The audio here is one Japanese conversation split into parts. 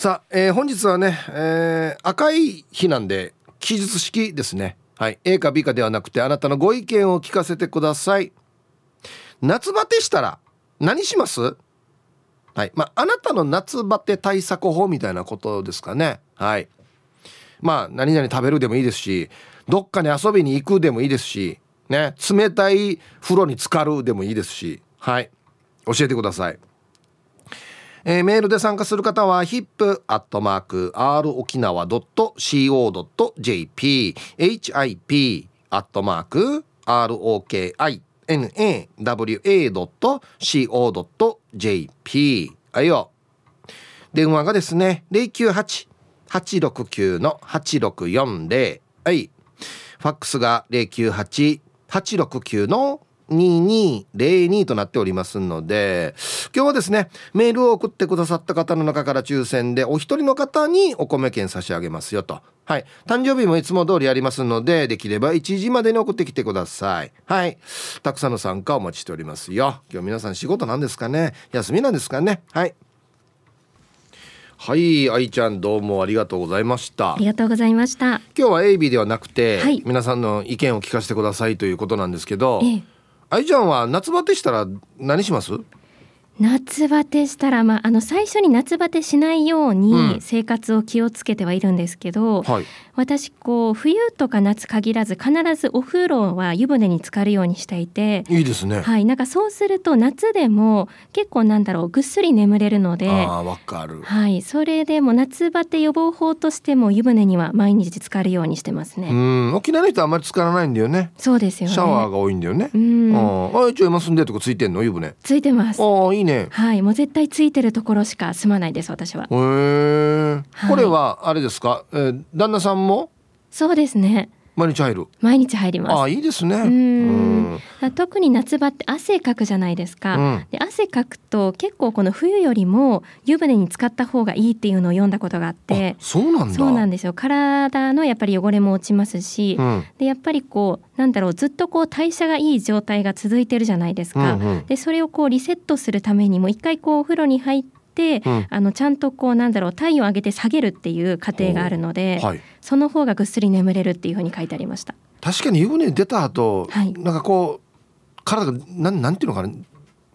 さあ、えー、本日はね、えー、赤い日なんで記述式ですね。はい。A か B かではなくてあなたのご意見を聞かせてください。夏バテしたら何します？はい。まああなたの夏バテ対策法みたいなことですかね。はい。まあ何々食べるでもいいですしどっかに遊びに行くでもいいですしね。冷たい風呂に浸かるでもいいですしはい。教えてください。えー、メールで参加する方は hip.r 沖縄 .co.jp hip アットマーク ROKINAWA.co.jp はいよ。電話がですね098-869の8640はい。ファックスが098-869の2202となっておりますので今日はですねメールを送ってくださった方の中から抽選でお一人の方にお米券差し上げますよと。はい。誕生日もいつも通りやりますのでできれば1時までに送ってきてください。はい。たくさんの参加お待ちしておりますよ。今日皆さん仕事なんですかね？休みなんですかね？はい。はい愛ちゃんどうもありがとうございました。ありがとうございました。今日は AB ではなくて、はい、皆さんの意見を聞かせてくださいということなんですけど、ええ愛ちゃんは夏バテしたら何します？夏バテしたら、まあ、あの最初に夏バテしないように生活を気をつけてはいるんですけど、うんはい、私こう冬とか夏限らず必ずお風呂は湯船に浸かるようにしていていいですね。はいなんかそうすると夏でも結構なんだろうぐっすり眠れるのであわかる。はいそれでも夏バテ予防法としても湯船には毎日浸かるようにしてますね。うん沖縄の人あんまり浸からないんだよね。そうですよね。シャワーが多いんだよね。うん。あ一応今住んでるとこついてんの？湯船。ついてます。あいいね。はいもう絶対ついてるところしか住まないです私は。へえ、はい、これはあれですか、えー、旦那さんもそうですね。毎日入る？毎日入ります。あいいですね。うん。特に夏場って汗かくじゃないですか、うん、で汗かくと結構この冬よりも湯船に浸かった方がいいっていうのを読んだことがあって。そうなんだ。そうなんですよ。体のやっぱり汚れも落ちますし、うん、でやっぱりこうなんだろうずっとこう代謝がいい状態が続いてるじゃないですか、うんうん、でそれをこうリセットするためにも一回こうお風呂に入って、うん、あのちゃんとこうなんだろう体温を上げて下げるっていう過程があるので、はい、その方がぐっすり眠れるっていうふうに書いてありました。確かに湯船出た後、はい、なんかこう体がなんなんていうのかな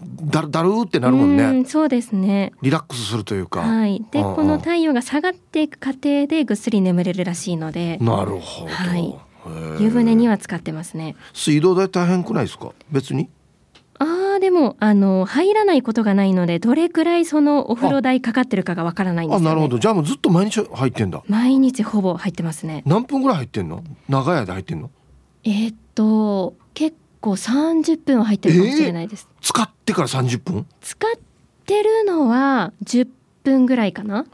だるだるってなるもんね。そうですね。リラックスするというか。はい。でこの体温が下がっていく過程でぐっすり眠れるらしいので。なるほど、はい、湯船には使ってますね。水道代大変くないですか？別に？あでもあの入らないことがないのでどれくらいそのお風呂代かかってるかがわからないんですよ、ね、あなるほど。じゃあもうずっと毎日入ってんだ。毎日ほぼ入ってますね。何分ぐらい入ってんの？長い間入ってんの？えー、っと結構30分は入ってるかもしれないです、えー、使ってから30分？使ってるのは10分ぐらいかな。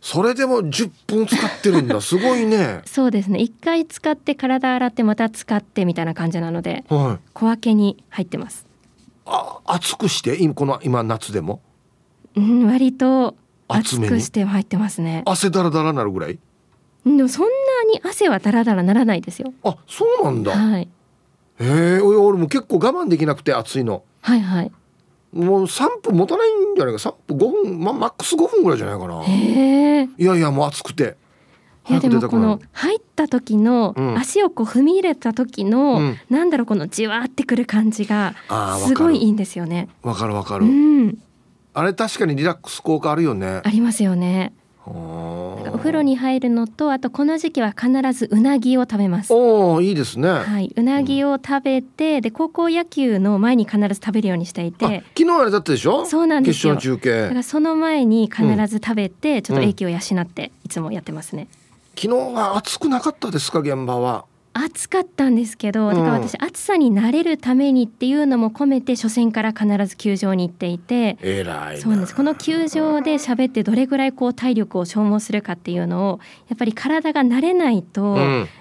それでも10分使ってるんだ。すごいね。そうですね。一回使って体洗ってまた使ってみたいな感じなので、はい、小分けに入ってますあ熱くして？今この今夏でも？うん割と熱くして入ってますね。汗だらだらなるぐらい？でもそんなに汗はだらだらならないですよ。あそうなんだ。はい。へえ俺も結構我慢できなくて暑いの。はいはい。もう3分持たないんじゃないか？3分5分、ま、マックス5分ぐらいじゃないかな。へえ。いやいやもう暑くていやでもこの入った時の、足をこう踏み入れた時の、うん、なんだろうこのじわってくる感じがすごいいいんですよね。わかるわかる、うん、あれ確かにリラックス効果あるよね。ありますよね。お風呂に入るのとあとこの時期は必ずうなぎを食べます。おおいいですね。はい、うなぎを食べて、うん、で高校野球の前に必ず食べるようにしていて、昨日あれだったでしょ？そうなんですよ。中継。だからその前に必ず食べて、ちょっと英気を養っていつもやってますね。昨日は暑くなかったですか現場は？暑かったんですけど、だから私、暑さに慣れるためにっていうのも込めて初戦から必ず球場に行っていてそうなんです。この球場で喋ってどれぐらいこう体力を消耗するかっていうのをやっぱり体が慣れないと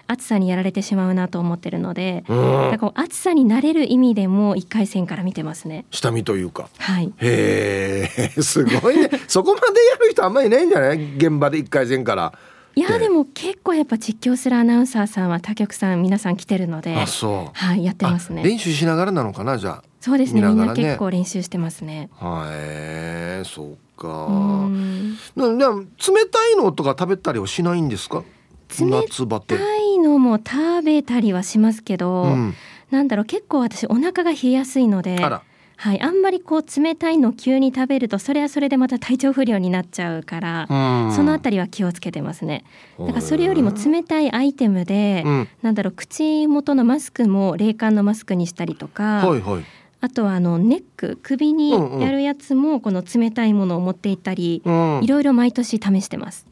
暑さにやられてしまうなと思ってるので、うん、だから暑さに慣れる意味でも1回戦から見てますね。下見というか。はい。へえ すごいね。そこまでやる人あんまりいないんじゃない？現場で1回戦からいやで。も結構やっぱ実況するアナウンサーさんは他局さん皆さん来てるのであそう。はいやってますね。練習しながらなのかなじゃあ。そうですね、ね、みんな結構練習してますね。はいそうか。なん。で冷たいのとか食べたりはしないんですか？冷たいのも食べたりはしますけど、うん、なんだろう結構私お腹が冷えやすいのではい、あんまりこう冷たいのを急に食べるとそれはそれでまた体調不良になっちゃうから、そのあたりは気をつけてますね。だからそれよりも冷たいアイテムで、う。ん、なんだろう口元のマスクも冷感のマスクにしたりとか、はいはい、あとはあのネック首にやるやつもこの冷たいものを持っていったり、うんうん、いろいろ毎年試してます。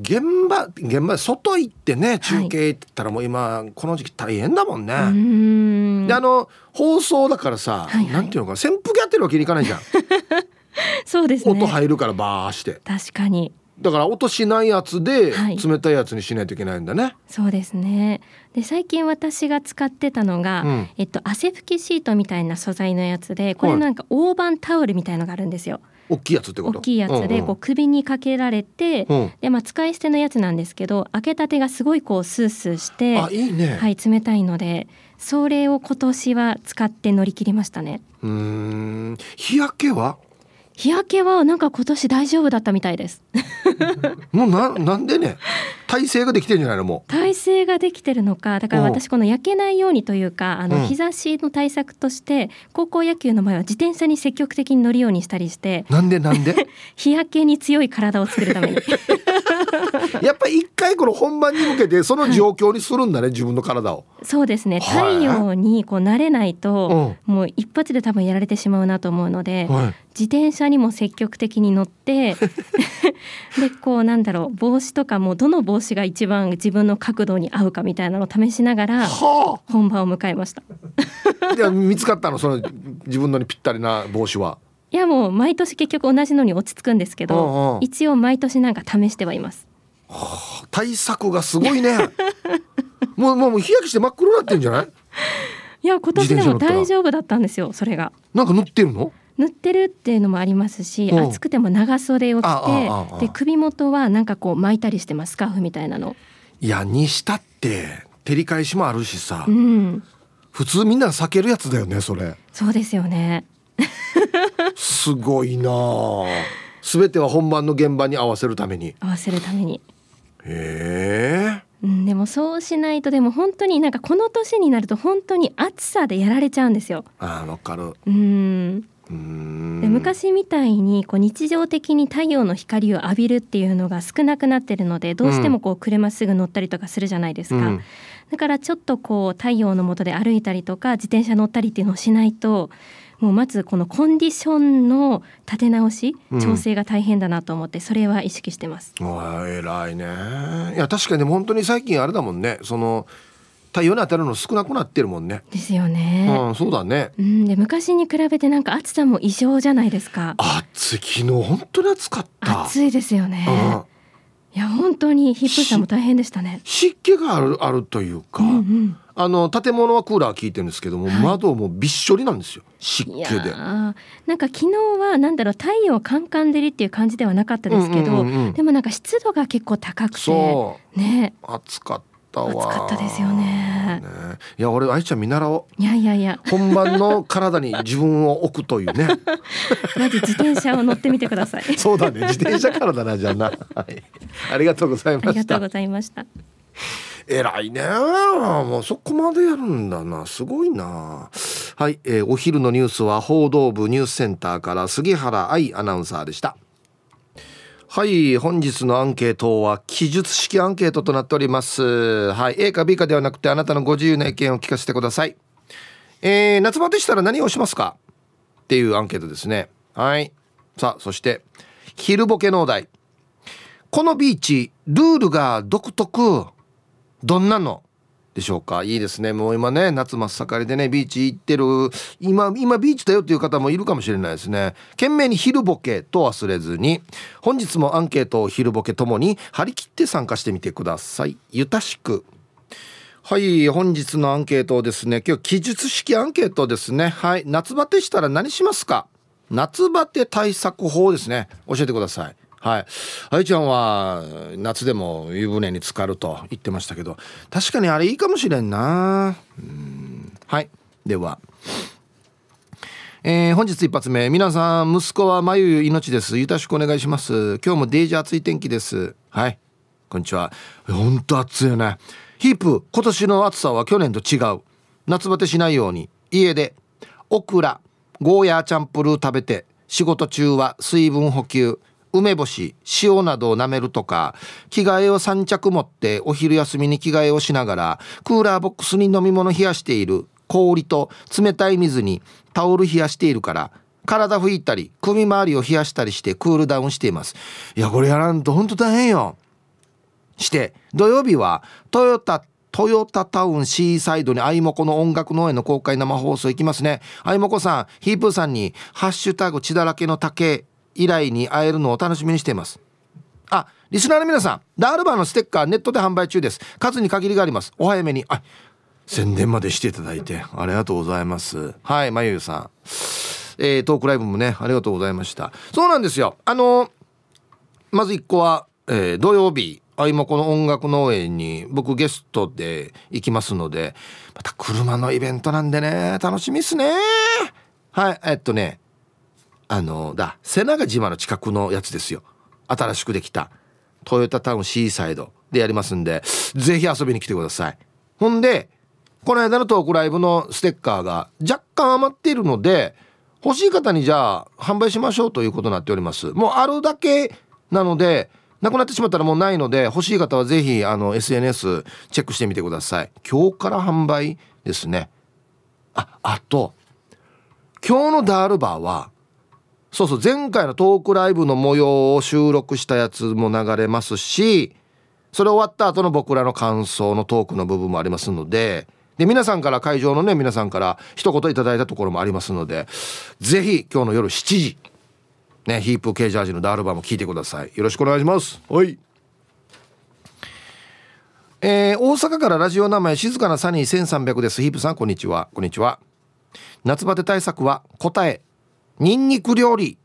現場現場外行ってね中継って言ったらもう今この時期大変だもんね。であの放送だからさ、はいはい、なんていうのか扇風機やってるわけにいかないじゃん。そうですね。音入るからバーして。確かに。だから音しないやつで冷たいやつにしないといけないんだね。はい、そうですね。で最近私が使ってたのが、うん、えっと汗拭きシートみたいな素材のやつで、これなんか大判タオルみたいのがあるんですよ。大きいやつってこと？大きいやつでこう首にかけられて、うん。うん、でまあ使い捨てのやつなんですけど開けたてがすごいこうスースーしてあいいね。はい冷たいのでそれを今年は使って乗り切りましたね。うん。日焼けは？日焼けはなんか今年大丈夫だったみたいです。もうななんでね体勢ができてるんじゃないのもう。体勢ができてるのか。だから私この焼けないようにというかあの日差しの対策として、高校野球の前は自転車に積極的に乗るようにしたりしてなんでなんで？日焼けに強い体を作るために。やっぱり一回この本番に向けてその状況にするんだね、はい、自分の体を。そうですね。太陽にこう慣れないと、もう一発で多分やられてしまうなと思うので、はい、自転車にも積極的に乗って でこうなんだろう帽子とかもどの帽子が一番自分の角度に合うかみたいなのを試しながら本番を迎えました。いや見つかったの？その自分のにぴったりな帽子は？いやもう毎年結局同じのに落ち着くんですけど、一応毎年なんか試してはいます。はあ、対策がすごいね。もうもう日焼けして真っ黒になってんじゃない？いや今年でも大丈夫だったんですよそれが。なんか塗ってるの？塗ってるっていうのもありますし、暑くても長袖を着てで首元はなんかこう巻いたりしてますスカーフみたいなの。いやにしたって照り返しもあるしさ、うん、普通みんな避けるやつだよねそれ。そうですよね。すごいな。すべては本番の現場に合わせるために。合わせるために。へえ。うん、でもそうしないとでも本当になんかこの年になると本当に暑さでやられちゃうんですよ。あわかる。うん。で昔みたいにこう日常的に太陽の光を浴びるっていうのが少なくなってるのでどうしてもこう車すぐ乗ったりとかするじゃないですか、うん、だからちょっとこう太陽の下で歩いたりとか自転車乗ったりっていうのをしないともうまずこのコンディションの立て直し、調整が大変だなと思ってそれは意識してます。あ偉いね。いや確かに本当に最近あれだもんね。その太陽に当たるの少なくなってるもんね。ですよね。うん、そうだね。うん、で昔に比べてなんか暑さも異常じゃないですか。暑い昨日本当に暑かった。暑いですよね。うん、いや本当にヒップさんも大変でしたね。湿気があるあるというか、うんうん、あの建物はクーラー効いてるんですけども、はい、窓もびっしょりなんですよ。湿気で。なんか昨日はなんだろう太陽カンカン照りっていう感じではなかったですけど、でもなんか湿度が結構高くて、ね。暑かったわ。暑かったですよね。ねいや俺愛ちゃん見習おう。いやいやいや。本番の体に自分を置くというね。まず自転車を乗ってみてください。そうだね自転車からだなじゃあな。はい。ありがとうございました。ありがとうございました。偉いねもうそこまでやるんだなすごいなはい、えー、お昼のニュースは報道部ニュースセンターから杉原愛アナウンサーでしたはい本日のアンケートは記述式アンケートとなっております。はい A か B かではなくてあなたのご自由な意見を聞かせてください。えー、夏バテしたら何をしますか？っていうアンケートですね。はい。さあそして昼ボケのお題。このビーチルールが独特。どんなの？でしょうか？いいですね。もう今ね夏真っ盛りでねビーチ行ってる。今今ビーチだよっていう方もいるかもしれないですね。懸命に昼ボケと忘れずに。本日もアンケートを昼ボケともに張り切って参加してみてください。ゆたしく。はい本日のアンケートですね今日記述式アンケートですね。はい夏バテしたら何しますか？夏バテ対策法ですね。教えてください。はい。愛ちゃんは夏でも湯船に浸かると言ってましたけど、確かにあれいいかもしれんな。うん。はい。では、えー、本日一発目。皆さん息子はまゆゆ命です。よろしくお願いします。今日もデイジ暑い天気です。はい。こんにちは。本当暑いよね。ヒープ今年の暑さは去年と違う。夏バテしないように家でオクラゴーヤーチャンプルー食べて仕事中は水分補給。梅干し塩などを舐めるとか着替えを3着持ってお昼休みに着替えをしながらクーラーボックスに飲み物冷やしている氷と冷たい水にタオル冷やしているから体拭いたり首周りを冷やしたりしてクールダウンしています。いやこれやらんとほんと大変よ。して土曜日はトヨタトヨタタウンシーサイドにアイモコの音楽農園の公開生放送行きますね。アイモコさんヒープーさんに「ハッシュタグ血だらけの竹」以来に会えるのを楽しみにしています。あリスナーの皆さんダールバーのステッカーネットで販売中です。数に限りがあります。お早めに。あ宣伝までしていただいてありがとうございます。はいまゆゆさん。えー、トークライブもねありがとうございました。そうなんですよ。あのまず1個は、えー、土曜日あ今この音楽農園に僕ゲストで行きますのでまた車のイベントなんでね楽しみっすね。はいえっとねあのだ瀬長島の近くのやつですよ。新しくできた。トヨタタウンシーサイドでやりますんでぜひ遊びに来てください。ほんでこの間のトークライブのステッカーが若干余っているので欲しい方にじゃあ販売しましょうということになっております。もうあるだけなのでなくなってしまったらもうないので欲しい方はぜひあの SNS チェックしてみてください。今日から販売ですね。ああと今日のダールバーはそうそう前回のトークライブの模様を収録したやつも流れますしそれ終わった後の僕らの感想のトークの部分もありますのでで皆さんから会場のね皆さんから一言いただいたところもありますのでぜひ今日の夜7時ねヒープケージャージのダールバーも聞いてください。よろしくお願いします。はい。えー、大阪からラジオ名前静かなサニー1300です。ヒープさんこんにちは。こんにちは。夏バテ対策は答えニンニク料理。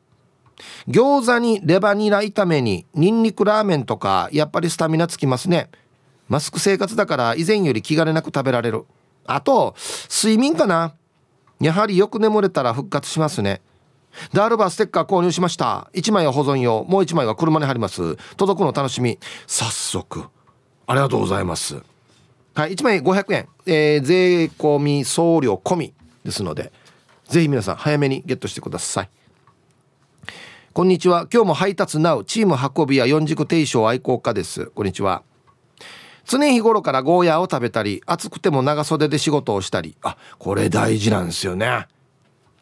餃子にレバニラ炒めにニンニクラーメンとかやっぱりスタミナつきますね。マスク生活だから以前より気兼ねなく食べられる。あと睡眠かな。やはりよく眠れたら復活しますね。ダールバーステッカー購入しました。1枚は保存用。もう1枚は車に貼ります。届くの楽しみ。早速。ありがとうございます。はい1枚500円、えー、税込み送料込みですので。ぜひ皆さん早めにゲットしてください。こんにちは。今日も配達なうチーム運びや四軸定称愛好家です。こんにちは。常日頃からゴーヤーを食べたり暑くても長袖で仕事をしたり。あこれ大事なんですよね。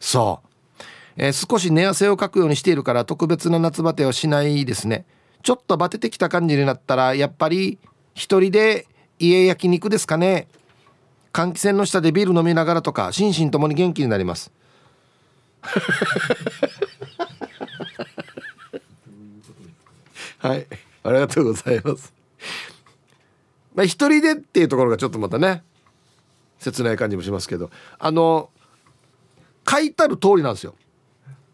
そう。えー、少し寝汗をかくようにしているから特別な夏バテをしないですね。ちょっとバテてきた感じになったらやっぱり一人で家焼肉ですかね。換気扇の下でビール飲みながらとか心身ともに元気になります。はい。ありがとうございます。まあ一人でっていうところがちょっとまたね切ない感じもしますけど。あの書いてある通りなんですよ。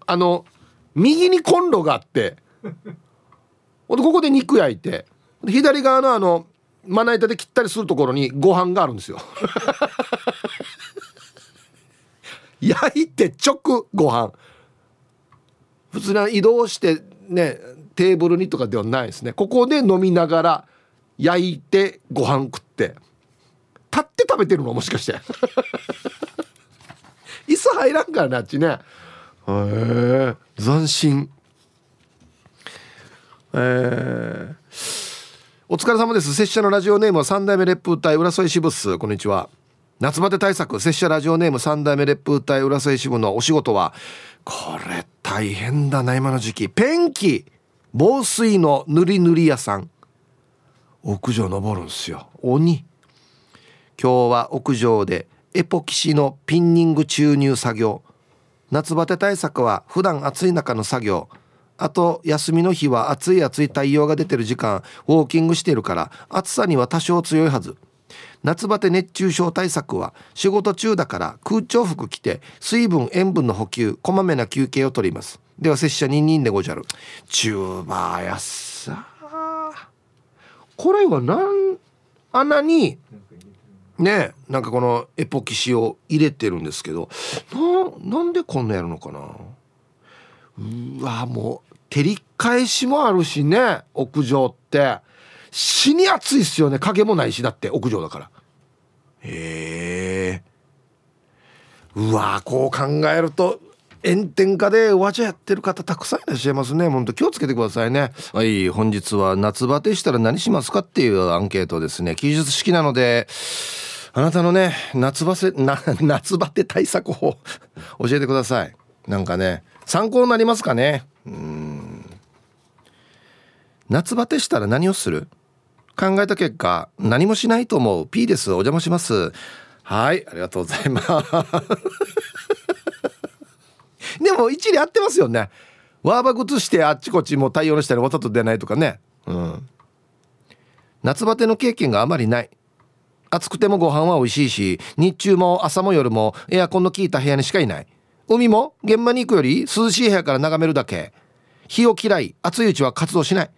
あの右にコンロがあってここで肉焼いて左側のあのまな板で切ったりするところにご飯があるんですよ。焼いて直ご飯。普通に移動してねテーブルにとかではないですね。ここで飲みながら焼いてご飯食って。立って食べてるのもしかして。椅子入らんからねあっちね。へえ斬新。えー、お疲れ様です。拙者のラジオネームは三代目烈風隊浦添支部っす。こんにちは。夏バテ対策拙者ラジオネーム三代目烈風隊浦添支部のお仕事はこれ大変だな今の時期。ペンキ防水の塗り塗り屋さん。屋上登るんすよ。鬼。今日は屋上でエポキシのピンニング注入作業。夏バテ対策は普段暑い中の作業。あと休みの日は暑い暑い太陽が出てる時間ウォーキングしてるから暑さには多少強いはず。夏バテ熱中症対策は仕事中だから空調服着て水分塩分の補給こまめな休憩をとります。では拙者ニンニンでごじゃる。チューバーやっさこれは何穴にねなんかこのエポキシを入れてるんですけどななんでこんなやるのかな。うわもう照り返しもあるしね屋上って。死に暑いっすよね影もないしだって屋上だから。へえ。うわこう考えると炎天下で和茶やってる方たくさんいらっしゃいますね。本当気をつけてくださいね。はい本日は夏バテしたら何しますかっていうアンケートですね。記述式なのであなたのね夏バテな夏バテ対策法教えてください。なんかね参考になりますかね。うん。夏バテしたら何をする？考えた結果何もしないと思う。P です。お邪魔します。はいありがとうございます。でも一理合ってますよね。ワーバ靴してあっちこっちも対応したりわざと出ないとかね。うん。夏バテの経験があまりない。暑くてもご飯は美味しいし日中も朝も夜もエアコンの効いた部屋にしかいない。海も現場に行くより涼しい部屋から眺めるだけ。日を嫌い暑いうちは活動しない。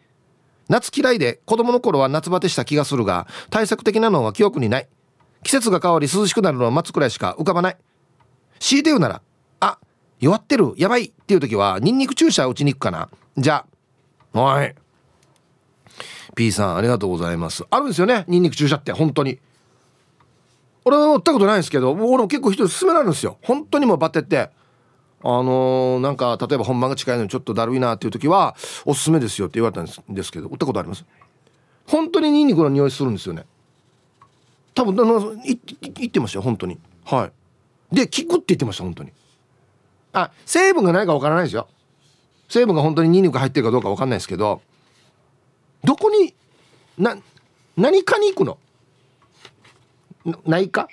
夏嫌いで子供の頃は夏バテした気がするが対策的なのは記憶にない。季節が変わり涼しくなるのを待つくらいしか浮かばない。強いて言うならあ弱ってるやばいっていう時はニンニク注射打ちに行くかな。じゃあはい。P さんありがとうございます。あるんですよねニンニク注射って本当に。俺は打ったことないんですけど俺も結構人に勧められるんですよ。本当にもうバテって。あのー、なんか例えば本番が近いのにちょっとだるいなっていう時はおすすめですよって言われたんですけど打ったことあります？本当にニンニクの匂いするんですよね。多分あの言ってましたよ本当に。はい。で効くって言ってました本当に。あ成分が何かわからないですよ。成分が本当にニンニク入ってるかどうかわかんないですけどどこにな何かに行くの？ないか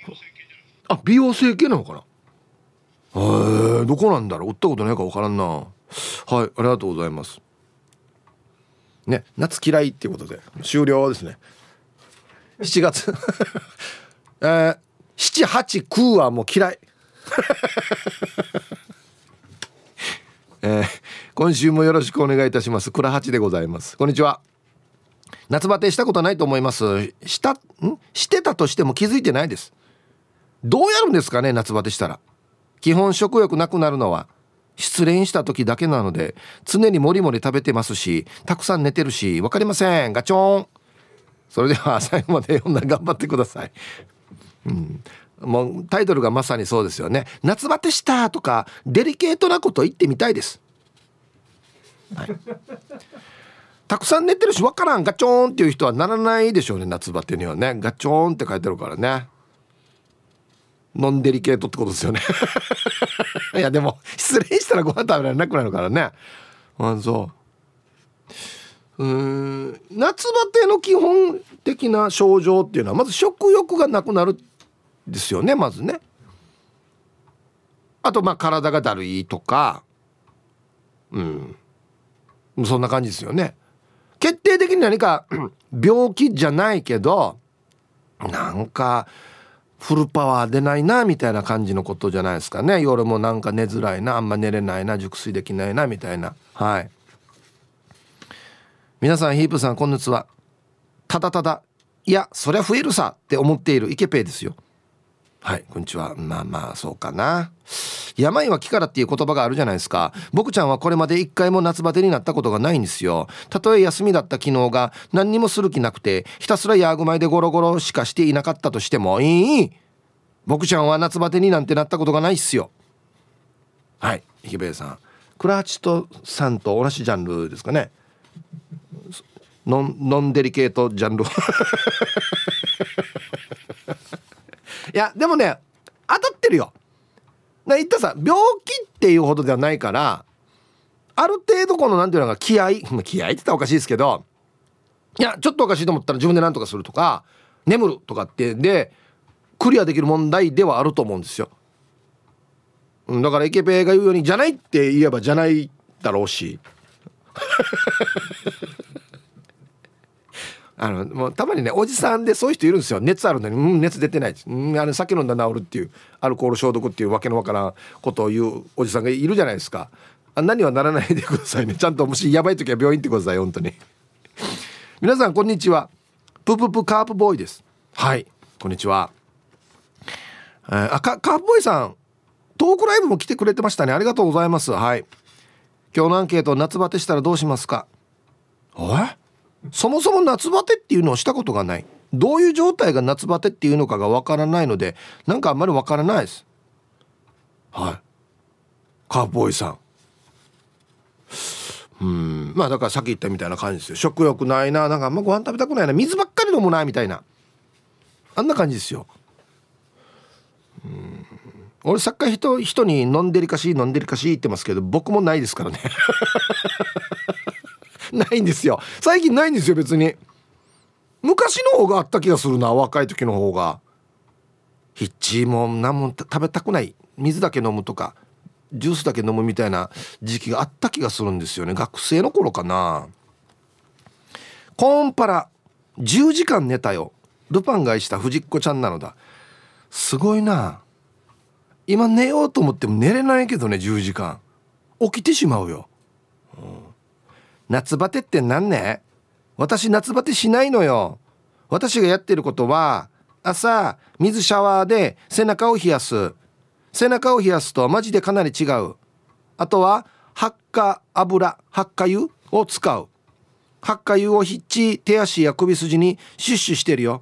あ美容整形なのかな？えどこなんだろう？売ったことないか分からんな。はいありがとうございます。ね夏嫌いっていうことで終了ですね。7月。えー、789はもう嫌い。えー、今週もよろしくお願いいたします。倉八でございます。こんにちは。夏バテしたことないと思います。したん？してたとしても気づいてないです。どうやるんですかね夏バテしたら。基本食欲なくなるのは失恋した時だけなので常にもりもり食べてますしたくさん寝てるし分かりませんガチョン。それでは 最後まで読んだ頑張ってください、うん、もうタイトルがまさにそうですよね。夏バテしたとかデリケートなこと言ってみたいです、はい、たくさん寝てるし分からんガチョンっていう人はならないでしょうね夏バテにはね。ガチョンって書いてあるからね。ノンデリケートってことですよね。いやでも失礼したらご飯食べられなくなるからね。あそう。うん夏バテの基本的な症状っていうのはまず食欲がなくなるですよねまずね。あとまあ体がだるいとか。うん。そんな感じですよね。決定的に何か 病気じゃないけどなんかフルパワー出ないなみたいな感じのことじゃないですかね。夜もなんか寝づらいなあんま寝れないな熟睡できないなみたいな。はい。皆さんヒープさんこんにちは。ただただいやそりゃ増えるさって思っているイケペイですよ。はいこんにちは。まあまあそうかな。病は気からっていう言葉があるじゃないですか。僕ちゃんはこれまで一回も夏バテになったことがないんですよ。たとえ休みだった昨日が何にもする気なくてひたすらヤーグマイでゴロゴロしかしていなかったとしてもいい。僕ちゃんは夏バテになんてなったことがないっすよ。はい池部さん。クラーチとさんと同じジャンルですかね。ノンノンデリケートジャンル。いやでもね当たってるよ。言ったさ病気っていうほどではないからある程度この何ていうのか気合 気合って言ったらおかしいですけどいやちょっとおかしいと思ったら自分で何とかするとか眠るとかってでクリアできる問題ではあると思うんですよ。だからイケペイが言うようにじゃないって言えばじゃないだろうし。あのもうたまにねおじさんでそういう人いるんですよ。熱あるのにうん熱出てないうんあの酒飲んだら治るっていうアルコール消毒っていうわけのわからんことを言うおじさんがいるじゃないですか。あ何はならないでくださいね。ちゃんともしやばい時は病院行ってください本当に。皆さんこんにちは。プププカープボーイです。はい。こんにちは。えー、あかカープボーイさんトークライブも来てくれてましたね。ありがとうございます。はい。今日のアンケート夏バテしたらどうしますか？えそもそも夏バテっていうのをしたことがない。どういう状態が夏バテっていうのかがわからないのでなんかあんまりわからないです。はい。カーボーイさん。うん。まあだからさっき言ったみたいな感じですよ。食欲ないな。なんかあんまご飯食べたくないな。水ばっかり飲むなみたいな。あんな感じですよ。うん。俺サッカー人人に飲んでるかし飲んでるかし言ってますけど僕もないですからね。ないんですよ。最近ないんですよ別に。昔の方があった気がするな若い時の方が。ヒッチーも何も食べたくない。水だけ飲むとかジュースだけ飲むみたいな時期があった気がするんですよね。学生の頃かな。コーンパラ10時間寝たよ。ルパンが愛した藤子ちゃんなのだ。すごいな。今寝ようと思っても寝れないけどね10時間。起きてしまうよ、うん、夏バテって何ね私夏バテしないのよ。私がやってることは朝水シャワーで背中を冷やす。背中を冷やすとマジでかなり違う。あとは発火油発火油を使う。発火油をひっち手足や首筋にシュッシュしてるよ。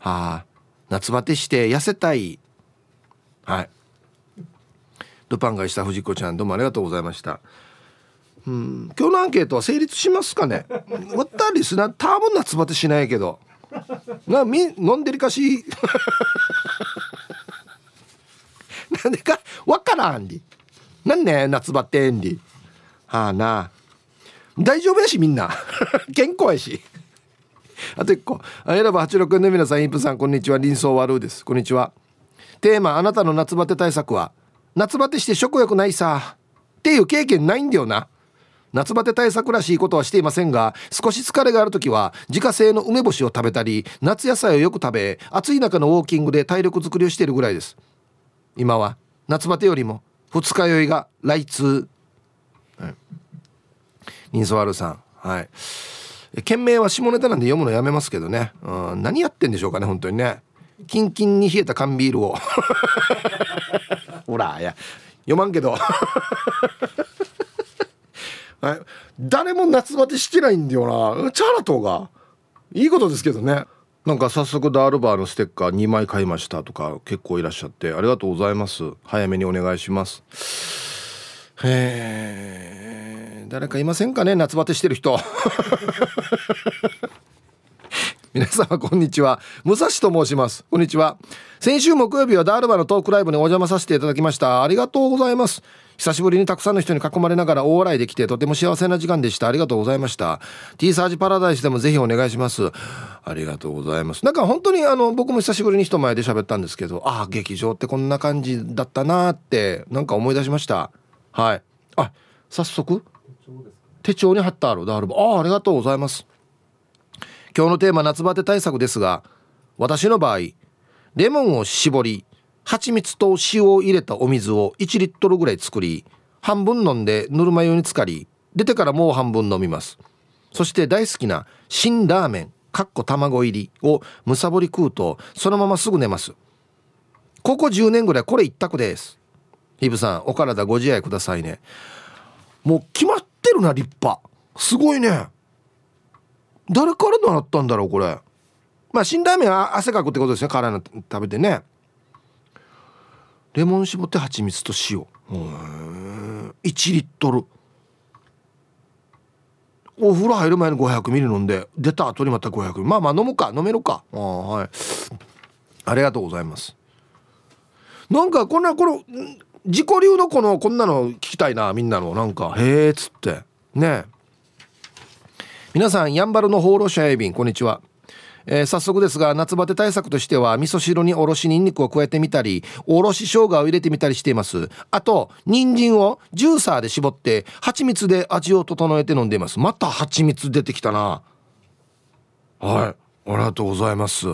はあ夏バテして痩せたい。はい。ルパンがした藤子ちゃんどうもありがとうございました。うん。今日のアンケートは成立しますかね？わったリスナー多分夏バテしないけど。なみ飲んでるかし？なんでか？わからんり。なんね夏バテんり。はあな。大丈夫やしみんな。健康やし。あと1個。選ば86の皆さんインプさんこんにちは。林相悪です。こんにちは。テーマあなたの夏バテ対策は夏バテして食欲ないさ。っていう経験ないんだよな。夏バテ対策らしいことはしていませんが少し疲れがある時は自家製の梅干しを食べたり夏野菜をよく食べ暑い中のウォーキングで体力作りをしているぐらいです。今は夏バテよりも二日酔いが来通、はい、ニンソワルさん。はい。件名は下ネタなんで読むのやめますけどね、うん、何やってんでしょうかね本当にね。キンキンに冷えた缶ビールを。ほらいや読まんけど。はい、誰も夏バテしてないんだよな。チャラトが。いいことですけどね。なんか早速ダールバーのステッカー2枚買いましたとか結構いらっしゃってありがとうございます。早めにお願いします。へえ誰かいませんかね？夏バテしてる人。皆様こんにちは。武蔵と申します。こんにちは。先週木曜日はダールバのトークライブにお邪魔させていただきました。ありがとうございます。久しぶりにたくさんの人に囲まれながら大笑いできてとても幸せな時間でした。ありがとうございました。T サージパラダイスでもぜひお願いします。ありがとうございます。なんか本当にあの僕も久しぶりに人前で喋ったんですけどああ劇場ってこんな感じだったなってなんか思い出しました。はい。あ早速？手帳に貼ってあるダールバああありがとうございます。今日のテーマ夏バテ対策ですが私の場合レモンを絞り蜂蜜と塩を入れたお水を1リットルぐらい作り半分飲んでぬるま湯に浸かり出てからもう半分飲みます。そして大好きな辛ラーメンかっこ卵入りをむさぼり食うとそのまますぐ寝ます。ここ10年ぐらいこれ一択です。ヒブさんお体ご自愛くださいね。もう決まってるな立派。すごいね。誰から習ったんだろうこれ。まあ辛ラーメンは汗かくってことですね辛いの食べてね。レモン絞って蜂蜜と塩。1リットル。お風呂入る前に500ミリ飲んで出た後にまた500ミリ。まあまあ飲むか。飲めるか。あはい。ありがとうございます。なんかこんなこの自己流のこのこんなの聞きたいなみんなの。なんかへえっつって。ね皆さんやんばるの放浪者エビンこんにちは。えー、早速ですが夏バテ対策としては味噌汁におろしにんにくを加えてみたりおろし生姜を入れてみたりしています。あと人参をジューサーで絞って蜂蜜で味を整えて飲んでいます。また蜂蜜出てきたな。はい。ありがとうございます。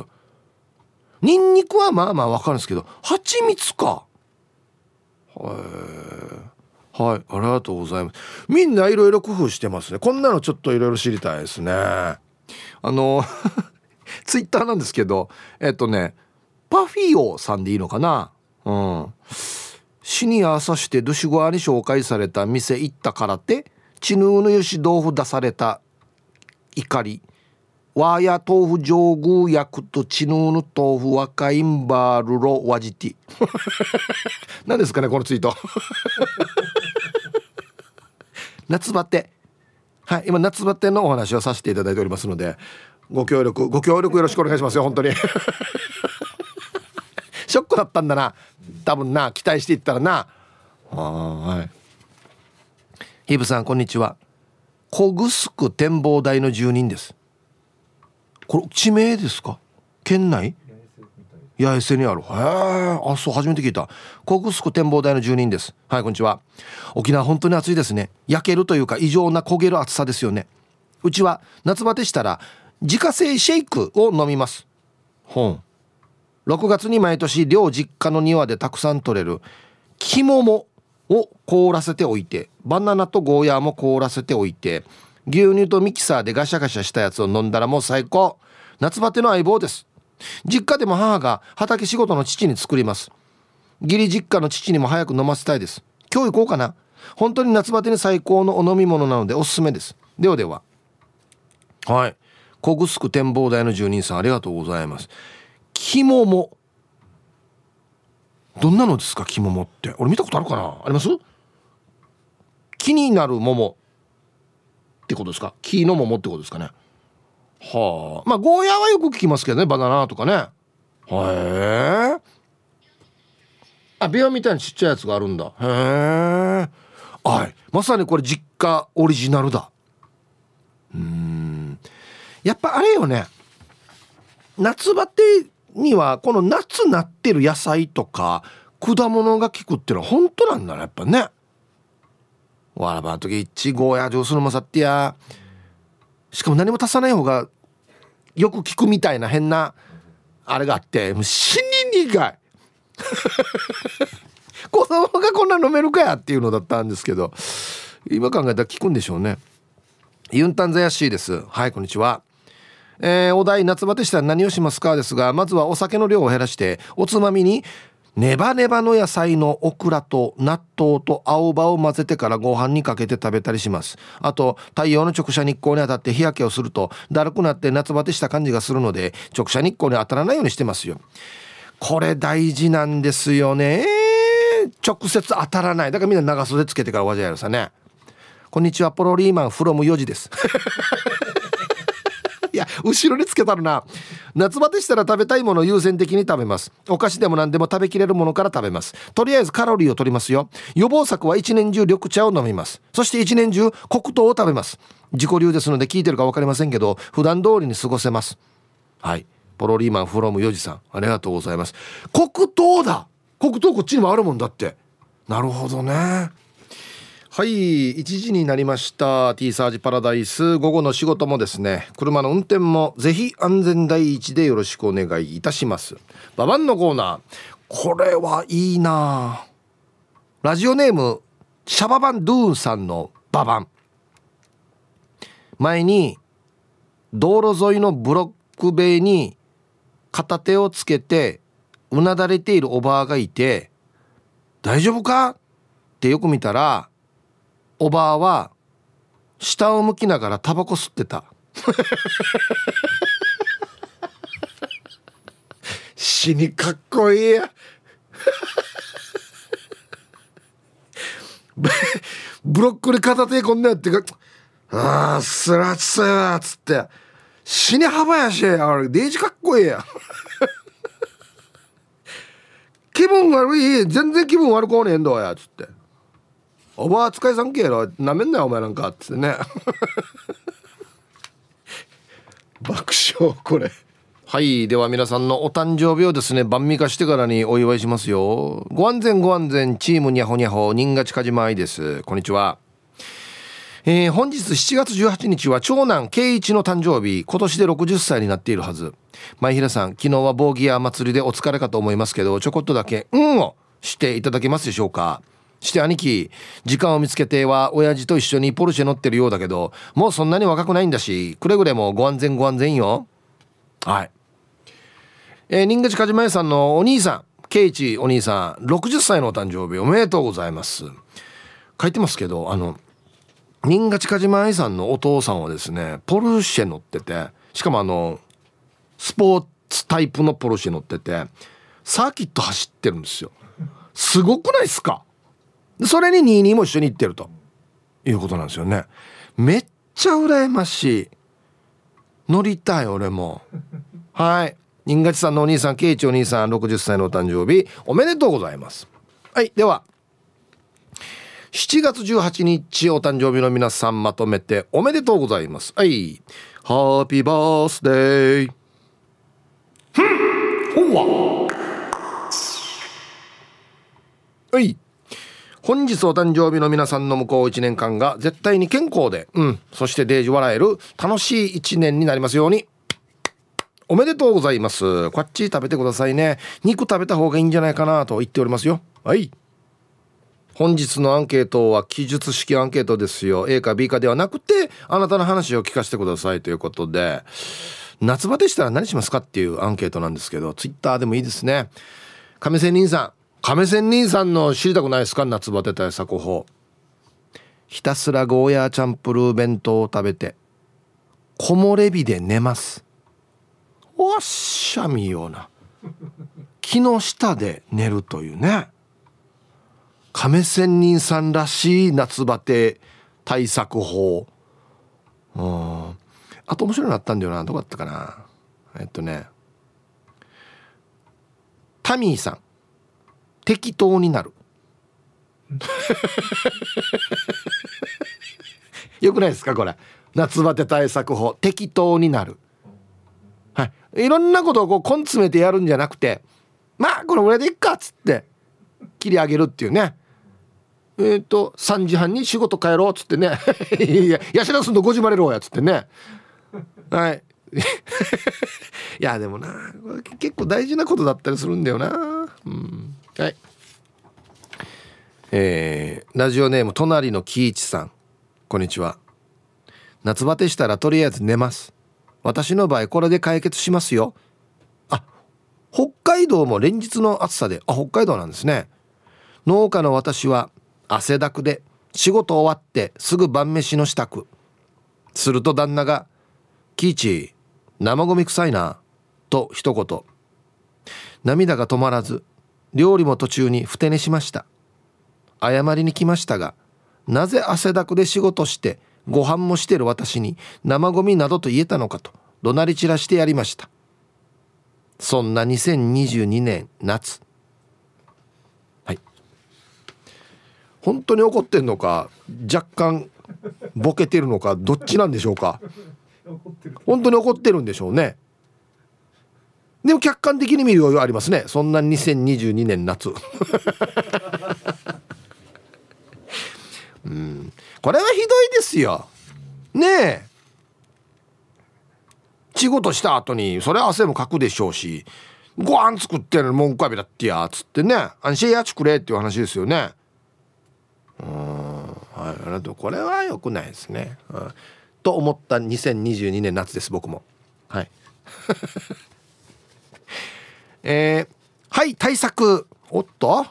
ニンニクはまあまあわかるんですけど蜂蜜か。はい。はい。ありがとうございます。みんないろいろ工夫してますね。こんなのちょっといろいろ知りたいですね。あのツイッターなんですけどえっとねパフィオさんでいいのかな？うん。シニア朝してドシゴアに紹介された店行ったからってチヌーのよし豆腐出された怒り。わや豆腐上宮焼くとチヌーの豆腐若いんばるろわじて何ですかねこのツイート。夏バテ。はい今夏バテのお話をさせていただいておりますのでご協力ご協力よろしくお願いしますよ本当に。ショックだったんだな。多分な期待していったらな。はい。ヒブさんこんにちは。小城展望台の住人です。これ地名ですか？県内？八重瀬にある。へえあそう初めて聞いた。小城展望台の住人です。はいこんにちは。沖縄本当に暑いですね。焼けるというか異常な焦げる暑さですよね。うちは夏バテしたら自家製シェイクを飲みます。本6月に毎年両実家の庭でたくさん取れる木桃を凍らせておいてバナナとゴーヤーも凍らせておいて牛乳とミキサーでガシャガシャしたやつを飲んだらもう最高。夏バテの相棒です。実家でも母が畑仕事の父に作ります。義理実家の父にも早く飲ませたいです。今日行こうかな。本当に夏バテに最高のお飲み物なのでおすすめです。ではでは。はい小城展望台の住人さんありがとうございます。木桃どんなのですか木桃って。俺見たことあるかな？あります？木になる桃ってことですか？木の桃ってことですかね？はあ。まあゴーヤーはよく聞きますけどねバナナとかね。へえ。あビアみたいにちっちゃいやつがあるんだ。へえ。はいまさにこれ実家オリジナルだ。うん。やっぱあれよね。夏バテにはこの夏なってる野菜とか果物が効くっていうのは本当なんだねやっぱね。わらばの時いちごや上手のまさってや。しかも何も足さない方がよく効くみたいな変なあれがあってもう死に苦い。子供がこんな飲めるかやっていうのだったんですけど今考えたら効くんでしょうね。ユンタンザヤシーです。はいこんにちは。えー、お題夏バテしたら何をしますか？ですがまずはお酒の量を減らしておつまみにネバネバの野菜のオクラと納豆と青葉を混ぜてからご飯にかけて食べたりします。あと太陽の直射日光に当たって日焼けをするとだるくなって夏バテした感じがするので直射日光に当たらないようにしてますよ。これ大事なんですよね。直接当たらない。だからみんな長袖つけてからわじゃやるさね。こんにちは。ポロリーマンフロム4時です。後ろにつけたるな。夏バテしたら食べたいものを優先的に食べます。お菓子でも何でも食べきれるものから食べます。とりあえずカロリーを取りますよ。予防策は一年中緑茶を飲みます。そして一年中黒糖を食べます。自己流ですので聞いてるか分かりませんけど普段通りに過ごせます。はい。ポロリーマンフロムヨジさんありがとうございます。黒糖だ。黒糖こっちにもあるもんだって。なるほどね。はい1時になりました。T サージパラダイス。午後の仕事もですね車の運転もぜひ安全第一でよろしくお願いいたします。ババンのコーナー。これはいいな。ラジオネームシャババンドゥーンさんのババン。前に道路沿いのブロック塀に片手をつけてうなだれているおばあがいて「大丈夫か?」ってよく見たらおばあは下を向きながらタバコ吸ってた。死にかっこいいや。ブロックに片手こんなやってか。ああスラッツやっつって。死に幅やしあれデージかっこいいや。気分悪い。全然気分悪こうねえんだや。つって。おばあ使いさんけやろ。なめんなよお前なんか」っつってね。爆笑これ。はいでは皆さんのお誕生日をですね晩味化してからにお祝いしますよ。ご安全ご安全チームにゃほにゃほ人が近島愛です。こんにちは。えー、本日7月18日は長男圭一の誕生日。今年で60歳になっているはず。前平さん昨日はボーギア祭りでお疲れかと思いますけどちょこっとだけ「うん」をしていただけますでしょうか。して兄貴時間を見つけては親父と一緒にポルシェ乗ってるようだけどもうそんなに若くないんだしくれぐれもご安全ご安全よ。はい。えー、新口かじまえさんのお兄さんケイチお兄さん60歳のお誕生日おめでとうございます。書いてますけどあの新賀近島愛さんのお父さんはですねポルシェ乗っててしかもあのスポーツタイプのポルシェ乗っててサーキット走ってるんですよ。すごくないですか？それに22も一緒に行ってると。いうことなんですよね。めっちゃ羨ましい。乗りたい俺も。はい。新勝さんのお兄さんケイチお兄さん60歳のお誕生日。おめでとうございます。はい。では7月18日お誕生日の皆さんまとめておめでとうございます。はい。ハッピーバースデーほわはい本日お誕生日の皆さんの向こう1年間が絶対に健康で、うん、そしてデージ笑える楽しい1年になりますように。おめでとうございます。こっち食べてくださいね。肉食べた方がいいんじゃないかなと言っておりますよ。はい。本日のアンケートは記述式アンケートですよ A か B かではなくてあなたの話を聞かせてくださいということで夏バテしたら何しますかっていうアンケートなんですけどツイッターでもいいですね亀仙人さん亀仙人さんの知りたくないですか夏バテ対策法。ひたすらゴーヤーチャンプルー弁当を食べて木漏れ日で寝ます。おっしゃみような。木の下で寝るというね。亀仙人さんらしい夏バテ対策法。うん。あと面白いのあったんだよな。どこだったかな。えっとね。タミーさん。適当になる。よくないですかこれ。夏バテ対策法。適当になる。はい。いろんなことをこう根詰めてやるんじゃなくてまあこのぐらいでいっかっつって切り上げるっていうね。えっ、ー、と3時半に仕事帰ろうっつってね。いややしらすんの5時までろうやっつってね。はい いやでもな結構大事なことだったりするんだよな。うん。はい。えー、ラジオネーム隣の喜一さん。こんにちは。夏バテしたらとりあえず寝ます。私の場合これで解決しますよ。あ北海道も連日の暑さであ北海道なんですね。農家の私は汗だくで仕事終わってすぐ晩飯の支度。すると旦那が「キイチ生ゴミ臭いな」と一言。涙が止まらず料理も途中にふて寝しました。謝りに来ましたがなぜ汗だくで仕事してご飯もしてる私に生ゴミなどと言えたのかと怒鳴り散らしてやりました。そんな2022年夏。はい。本当に怒ってんのか若干ボケてるのかどっちなんでしょうか。本当に怒ってるんでしょうね。でも客観的に見る余裕ありますね。そんな2022年夏。うん。これはひどいですよ。ねえ。仕事した後にそれは汗もかくでしょうしご飯作ってるの文句浴びだってやつってね。安心やちくれっていう話ですよね。うん。はい。あなたこれは良くないですね、うん、と思った2022年夏です僕も。はい。えー、はい対策。おっと？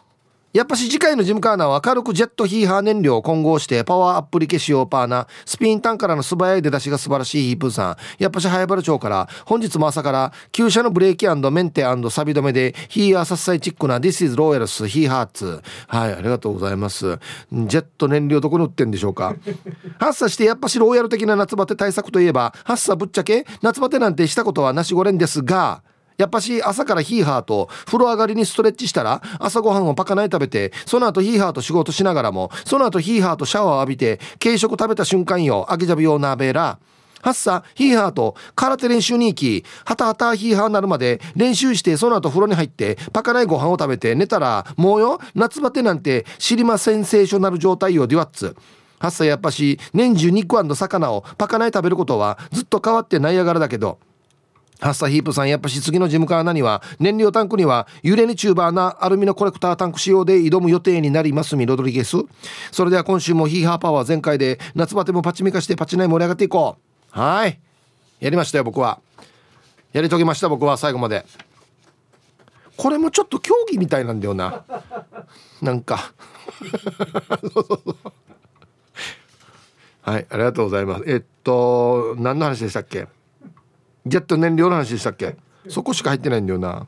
やっぱし次回のジムカーナーは軽くジェットヒーハー燃料を混合してパワーアップリケシオパーナスピンタンからの素早い出だしが素晴らしいヒープーさん。やっぱし早原町から本日も朝から旧車のブレーキメンテサビ止めでヒーアーサッサイチックな This is Royals ヒーハーツはいありがとうございます。ジェット燃料どこに売ってんでしょうか。発作してやっぱしローヤル的な夏バテ対策といえば発作ぶっちゃけ夏バテなんてしたことはなしごれんですがやっぱし朝からヒーハーと風呂上がりにストレッチしたら朝ごはんをパカナイ食べてその後ヒーハーと仕事しながらもその後ヒーハーとシャワーを浴びて軽食食べた瞬間よあげジャビ用鍋らはっさヒーハーと空手練習に行きはたはたヒーハーになるまで練習してその後風呂に入ってパカないご飯を食べて寝たらもうよ夏バテなんて知りませんセーショナル状態よデュワッツ。はっさやっぱし年中肉魚をパカない食べることはずっと変わってないやがらだけど。ハッサヒープさんやっぱし次のジムカーナには燃料タンクには揺れにチューバーなアルミのコレクタータンク仕様で挑む予定になりますミロドリゲス。それでは今週もヒーハーパワー全開で夏バテもパチメカしてパチナイ盛り上がっていこう。はい。やりましたよ僕は。やり遂げました僕は最後まで。これもちょっと競技みたいなんだよな。なんか。はいありがとうございます。えっと何の話でしたっけ？ジェット燃料の話でしたっけ？そこしか入ってないんだよな。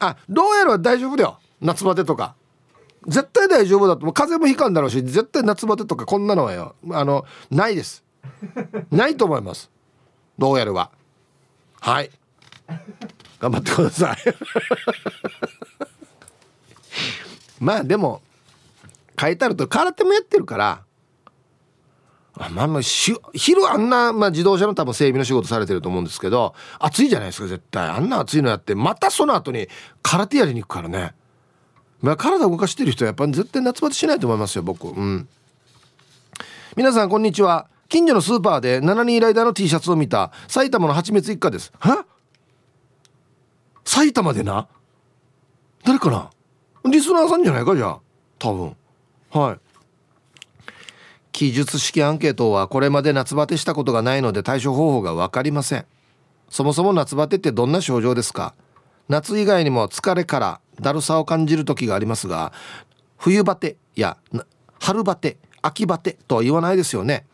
あどうやら大丈夫だよ。夏バテとか。絶対大丈夫だと。もう風邪もひかんだろうし絶対夏バテとかこんなのはよ。あのないです。ないと思います。どうやるは。はい。頑張ってください。まあでも書いてあると空手もやってるからまあまあ昼あんな、まあ、自動車の多分整備の仕事されてると思うんですけど暑いじゃないですか絶対。あんな暑いのやってまたその後に空手やりに行くからね、まあ、体動かしてる人はやっぱり絶対夏バテしないと思いますよ僕。うん。皆さんこんにちは。近所のスーパーで7人ライダーの T シャツを見た埼玉の蜂蜜一家です。は？埼玉でな？誰かな？リスナーさんじゃないかじゃあ。多分。はい。記述式アンケートはこれまで夏バテしたことがないので対処方法が分かりません。そもそも夏バテってどんな症状ですか？夏以外にも疲れからだるさを感じる時がありますが冬バテや春バテ秋バテとは言わないですよね。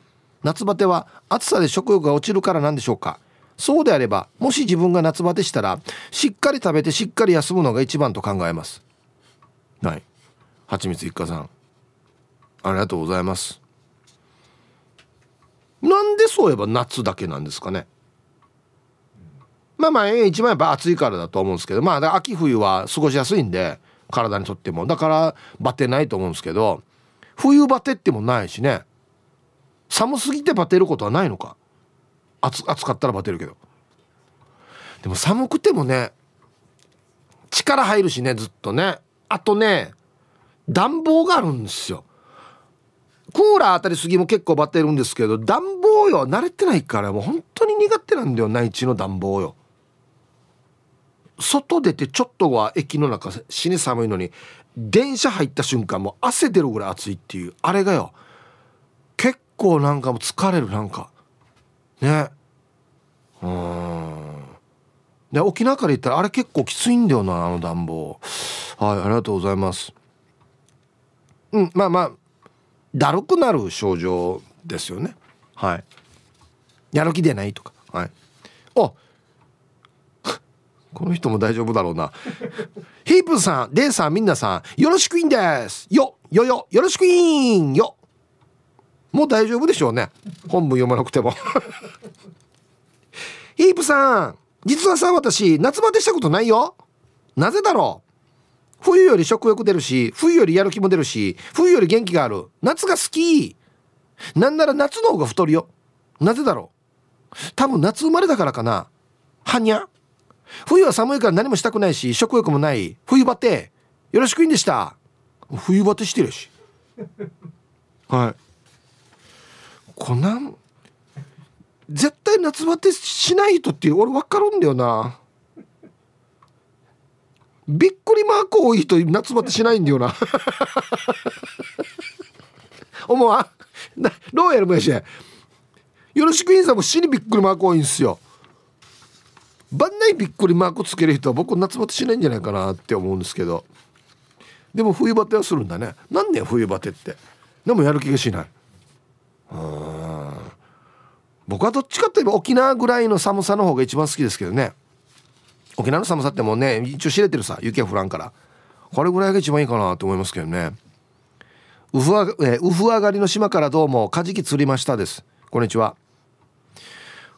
夏バテは暑さで食欲が落ちるからなんでしょうか？そうであればもし自分が夏バテしたらしっかり食べてしっかり休むのが一番と考えます。はい。はちみつ一家さんありがとうございます。なんでそういえば夏だけなんですかね。まあまあ一番やっぱ暑いからだと思うんですけどまあ秋冬は過ごしやすいんで体にとっても。だからバテないと思うんですけど冬バテってもないしね。寒すぎてバテることはないのか。暑暑かったらバテるけど。でも寒くてもね力入るしねずっとね。あとね暖房があるんですよ。クーラー当たりすぎも結構バテるんですけど暖房よ慣れてないからもう本当に苦手なんだよ内地の暖房よ。外出てちょっとは駅の中死に寒いのに電車入った瞬間もう汗出るぐらい暑いっていうあれがよ。結構なんかもう疲れるなんか。ね。うん。で沖縄から行ったらあれ結構きついんだよなあの暖房。はいありがとうございます。うんまあまあだるくなる症状ですよね。はい。やる気出ないとか。はい。お この人も大丈夫だろうな。ヒープさんデイさんみんなさんよろしくいんです。よよよよろしくいんよ。もう大丈夫でしょうね。本文読まなくても。ヒープさん実はさ私夏バテしたことないよ。なぜだろう冬より食欲出るし冬よりやる気も出るし冬より元気がある。夏が好き。なんなら夏の方が太るよ。なぜだろう。多分夏生まれだからかな。はにゃ。冬は寒いから何もしたくないし食欲もない。冬バテ。よろしくいいんでした。冬バテしてるし。はい。こんなん絶対夏バテしない人って俺分かるんだよな。びっくりマーク多い人夏バテしないんだよな。思わん？ローヤルもやし。よろしくインさんも死にびっくりマーク多いんですよ。万内びっくりマークつける人は僕夏バテしないんじゃないかなって思うんですけど。でも冬バテはするんだね。何年冬バテって。でもやる気がしない。僕はどっちかといえば沖縄ぐらいの寒さの方が一番好きですけどね。沖縄の寒さってもうね一応知れてるさ雪が降らんから。これぐらいが一番いいかなと思いますけどね。ウフアえウフ上がりの島からどうもカジキ釣りましたです。こんにちは。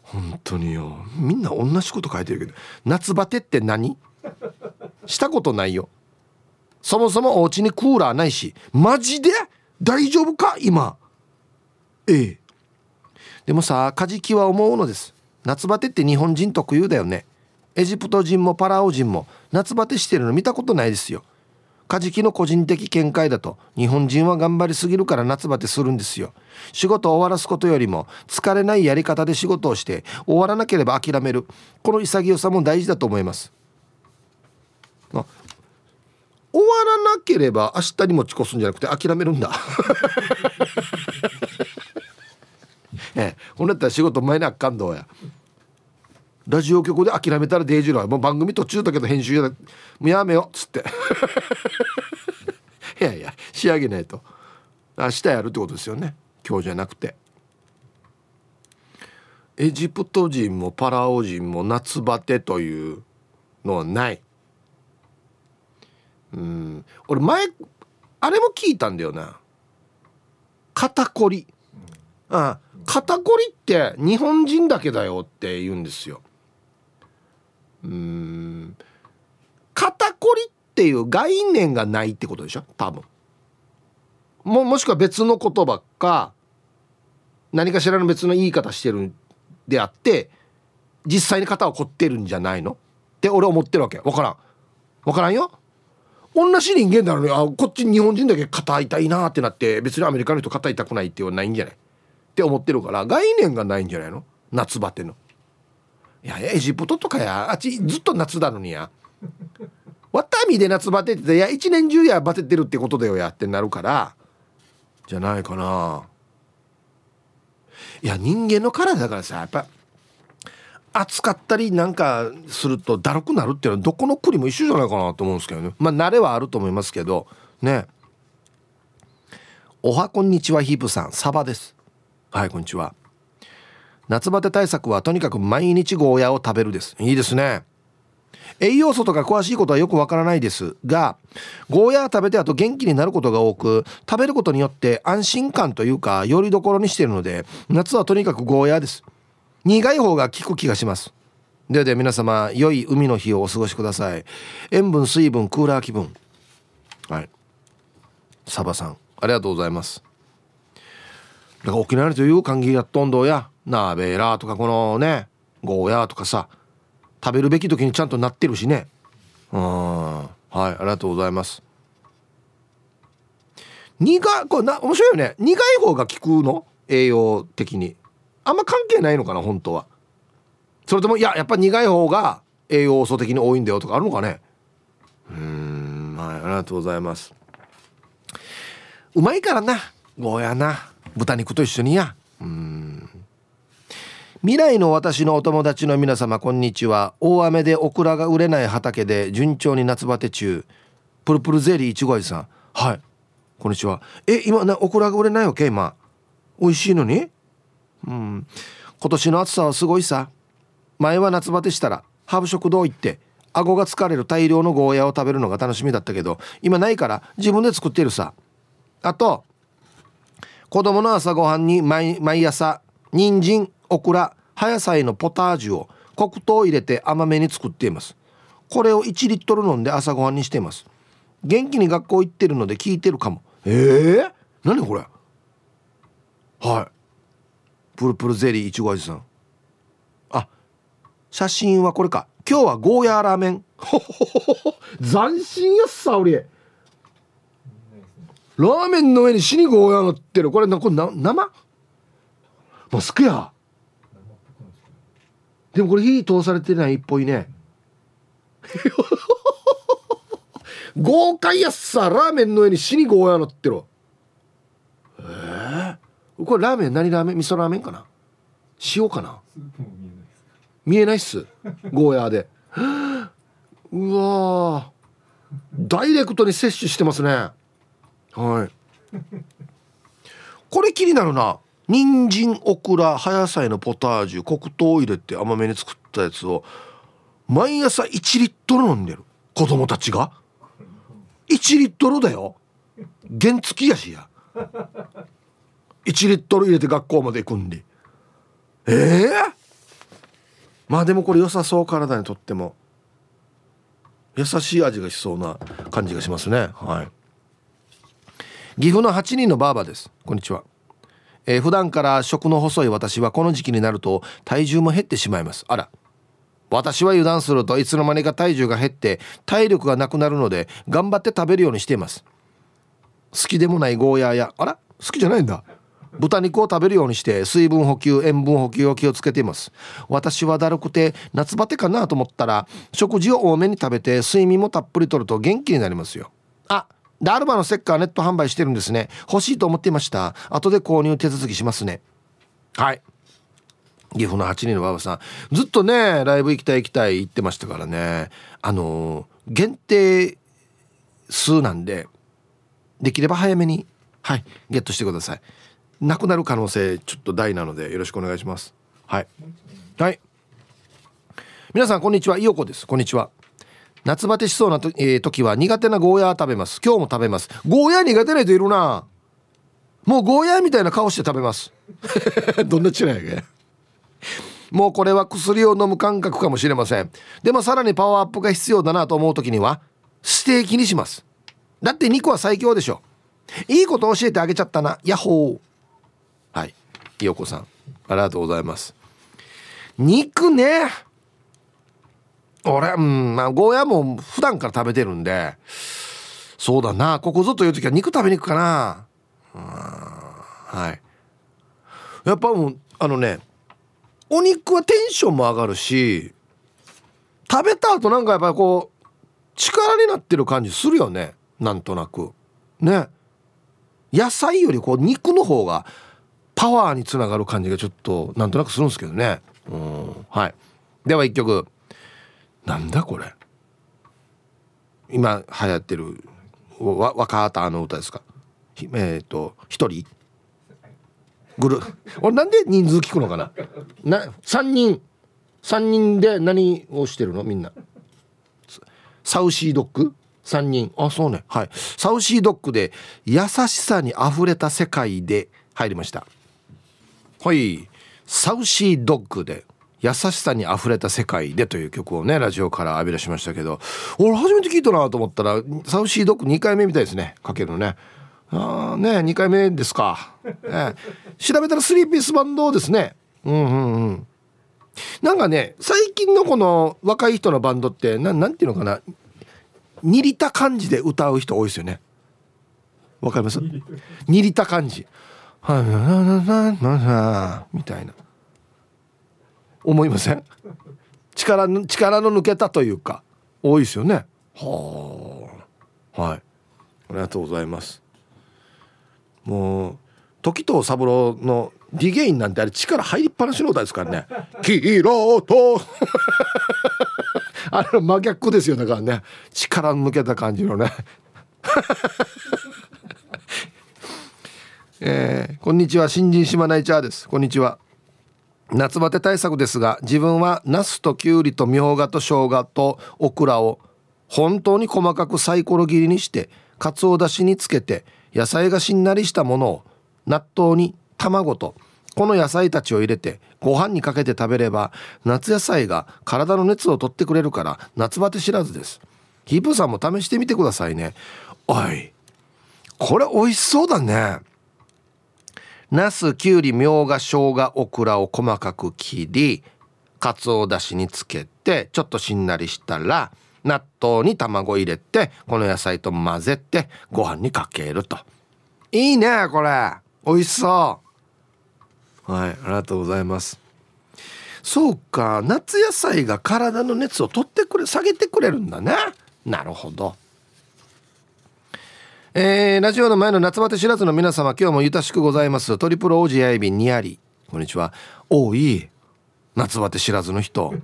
本当によ。みんな同じこと書いてるけど夏バテって何？したことないよ。そもそもお家にクーラーないしマジで？大丈夫か？今。ええ。でもさカジキは思うのです。夏バテって日本人特有だよね。エジプト人もパラオ人も夏バテしてるの見たことないですよ。カジキの個人的見解だと日本人は頑張りすぎるから夏バテするんですよ。仕事を終わらすことよりも疲れないやり方で仕事をして終わらなければ諦める。この潔さも大事だと思います。終わらなければ明日に持ち越すんじゃなくて諦めるんだ。ええ。ほんだったら仕事前にあかんどうや。ラジオ局で諦めたらデイジローもう番組途中だけど編集やもうやめよっつって。いやいや仕上げないと。明日やるってことですよね。今日じゃなくて。エジプト人もパラオ人も夏バテというのはない。うん。俺前あれも聞いたんだよな。肩こり。ああ肩こりって日本人だけだよって言うんですよ。うん。肩こりっていう概念がないってことでしょ？多分。ももしくは別の言葉か何かしらの別の言い方してるんであって実際に肩を凝ってるんじゃないの？って俺思ってるわけ。分からん。分からんよ。同じ人間なのにあこっち日本人だけ肩痛いなってなって別にアメリカの人肩痛くないっていうのはないんじゃない？って思ってるから概念がないんじゃないの？夏バテの。いやエジプトとかやあっちずっと夏なのにや。わたみで夏バテっていや一年中やバテてるってことだよやってなるからじゃないかな。いや人間の体だからさやっぱ暑かったりなんかするとだるくなるっていうのはどこの国も一緒じゃないかなと思うんですけどね。まあ慣れはあると思いますけどね。おはこんにちはヒープさん。サバです。はいこんにちは。夏バテ対策はとにかく毎日ゴーヤを食べるです。いいですね。栄養素とか詳しいことはよくわからないですがゴーヤー食べてあと元気になることが多く食べることによって安心感というかよりどころにしているので夏はとにかくゴーヤーです。苦い方が効く気がします。ではでは皆様良い海の日をお過ごしください。塩分水分クーラー気分。はい。サバさんありがとうございます。だから沖縄という感じやっとんどや。ナーベーラーとかこのねゴーヤーとかさ食べるべき時にちゃんとなってるしね。うん。はいありがとうございます。苦いこれな面白いよね。苦い方が効くの？栄養的に。あんま関係ないのかな本当は。それともいややっぱ苦い方が栄養素的に多いんだよとかあるのかね。うんはいありがとうございます。うまいからな。ゴーヤーな。豚肉と一緒にや。うん。未来の私のお友達の皆様こんにちは。大雨でオクラが売れない畑で順調に夏バテ中。プルプルゼリーいちご味さん。はい。こんにちは。え今なオクラが売れないわけ？今。美味しいのに？うん。今年の暑さはすごいさ。前は夏バテしたらハーブ食堂行って顎が疲れる大量のゴーヤを食べるのが楽しみだったけど今ないから自分で作ってるさ。あと子供の朝ごはんに毎毎朝人参オクラ。葉野菜のポタージュを黒糖入れて甘めに作っています。これを1リットル飲んで朝ごはんにしています。元気に学校行ってるので聞いてるかも。ええー、何これ？はい。プルプルゼリーいちご味さん。あ写真はこれか。今日はゴーヤーラーメン。斬新やっさ俺ラーメンの上に死にゴーヤー乗ってる。これなこれな生？マスクや。でもこれ火通されてないっぽいね。豪快やっさラーメンの上に死にゴーヤー乗ってるえー、これラーメン何ラーメン？味噌ラーメンかな？塩かな？見えないっす。ゴーヤーで。うわダイレクトに摂取してますね。はい。これ気になるな。人参オクラ葉野菜のポタージュ黒糖を入れて甘めに作ったやつを毎朝1リットル飲んでる。子供たちが。1リットルだよ。原付きやしや。1リットル入れて学校まで行くんで。ええ？ー、まあでもこれ良さそう体にとっても。優しい味がしそうな感じがしますね。はい。岐阜の8人のばあばです。こんにちは。えー、普段から食の細い私はこの時期になると体重も減ってしまいます。あら。私は油断するといつの間にか体重が減って体力がなくなるので頑張って食べるようにしています。好きでもないゴーヤーやあら好きじゃないんだ。豚肉を食べるようにして水分補給塩分補給を気をつけています。私はだるくて夏バテかなと思ったら食事を多めに食べて睡眠もたっぷりとると元気になりますよ。あダルバのステッカーネット販売してるんですね。欲しいと思っていました。後で購入手続きしますね。はい。岐阜の8人のばばさん。ずっとねライブ行きたい行きたい言ってましたからね。あの限定数なんでできれば早めにはい。ゲットしてください。なくなる可能性ちょっと大なのでよろしくお願いします。はい。はい。皆さんこんにちは。イオコです。こんにちは夏バテしそうなと、えー、時は苦手なゴーヤー食べます。今日も食べます。ゴーヤー苦手な人いるな。もうゴーヤーみたいな顔して食べます。どんな違いやもうこれは薬を飲む感覚かもしれません。でもさらにパワーアップが必要だなと思う時にはステーキにします。だって肉は最強でしょ。いいこと教えてあげちゃったな。ヤッホー。はい。ひよこさんありがとうございます。肉ね。俺うんまあゴーヤも普段から食べてるんでそうだなここぞという時は肉食べに行くかな。はい。やっぱもうあのねお肉はテンションも上がるし食べた後なんかやっぱりこう力になってる感じするよね。なんとなく。ね。野菜よりこう肉の方がパワーにつながる感じがちょっとなんとなくするんですけどね。うんはい。では一曲。なんだこれ？今流行ってるわ若畑の歌ですか？えっ、ー、と一人？グル俺なんで人数聞くのかな？な3人。3人で何をしてるの？みんな。サウシードッグ？3人。あそうね。はい。サウシードッグで優しさにあふれた世界で入りました。はい。サウシードッグで優しさにあふれた世界でという曲をねラジオから浴び出しましたけど。俺初めて聞いたなと思ったらサウシードッグ2回目みたいですね。かけるのね。ああね2回目ですか、え調べたらスリーピースバンドですね。うんうんうん。なんかね最近のこの若い人のバンドってななんていうのかな。煮りた感じで歌う人多いですよね。わかります？煮りた感じ。みたいな思いません？力力の抜けたというか多いですよね。はあ。はい。ありがとうございます。もう時藤三郎のディゲインなんてあれ力入りっぱなしの歌ですからね「黄色と」あれ真逆ですよだからね。力抜けた感じのね。えー、こんにちは。新人島内チャーです。こんにちは夏バテ対策ですが自分はナスとキュウリとみょうがと生姜とオクラを本当に細かくサイコロ切りにしてかつおだしにつけて野菜がしんなりしたものを納豆に卵とこの野菜たちを入れてご飯にかけて食べれば夏野菜が体の熱を取ってくれるから夏バテ知らずです。ヒープさんも試してみてくださいね。おいこれ美味しそうだね。ナスきゅうりみょうが生姜オクラを細かく切りかつおだしにつけてちょっとしんなりしたら納豆に卵入れてこの野菜と混ぜてご飯にかけると。いいねこれ。美味しそう。はいありがとうございます。そうか夏野菜が体の熱を取ってくれ下げてくれるんだね。なるほど。えー、ラジオの前の夏バテ知らずの皆様今日もゆたしくございます。トリプルオージアイビニアリこんにちは。おい夏バテ知らずの人。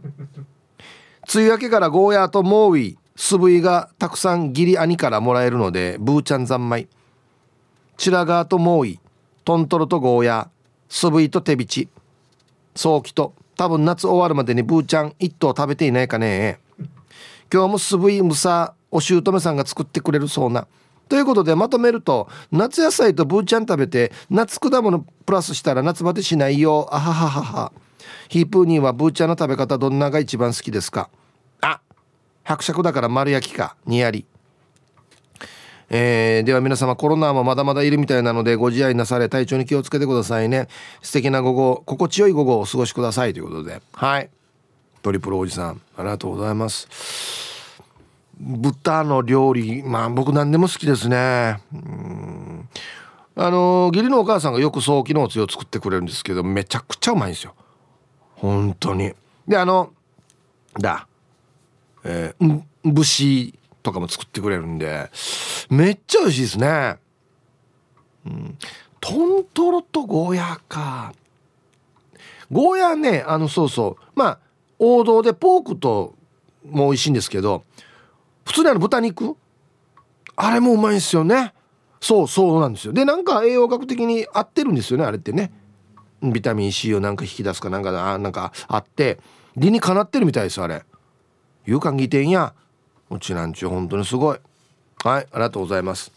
梅雨明けからゴーヤーとモーウィ素振りがたくさん義理兄からもらえるのでブーちゃん三昧。チラガーとモーイトントロとゴーヤー素振りと手びち。早期と多分夏終わるまでにブーちゃん一頭食べていないかね。今日も素振りむさお姑さんが作ってくれるそうな。ということでまとめると夏野菜とブーちゃん食べて夏果物プラスしたら夏バテしないよ。あはははは。ヒープーニーはブーちゃんの食べ方どんなが一番好きですか？あ伯爵だから丸焼きかにやり。えー、では皆様コロナもまだまだいるみたいなのでご自愛なされ体調に気をつけてくださいね。素敵な午後心地よい午後をお過ごしくださいということで。はい。トリプルおじさんありがとうございます。豚の料理まあ僕何でも好きですね。うん。あの義理のお母さんがよく早期のおつゆを作ってくれるんですけどめちゃくちゃうまいんですよ。本当に。であのだえー、ん節とかも作ってくれるんでめっちゃ美味しいですね。うん。トントロとゴーヤーか。ゴーヤーねあのそうそう。まあ王道でポークとも美味しいんですけど普通にあの豚肉？あれもうまいんですよね。そうそうなんですよ。でなんか栄養学的に合ってるんですよねあれってね。ビタミン C をなんか引き出すかなんかあなんかあって。理にかなってるみたいですあれ。勇敢義店や。うちなんちゅう本当にすごい。はいありがとうございます。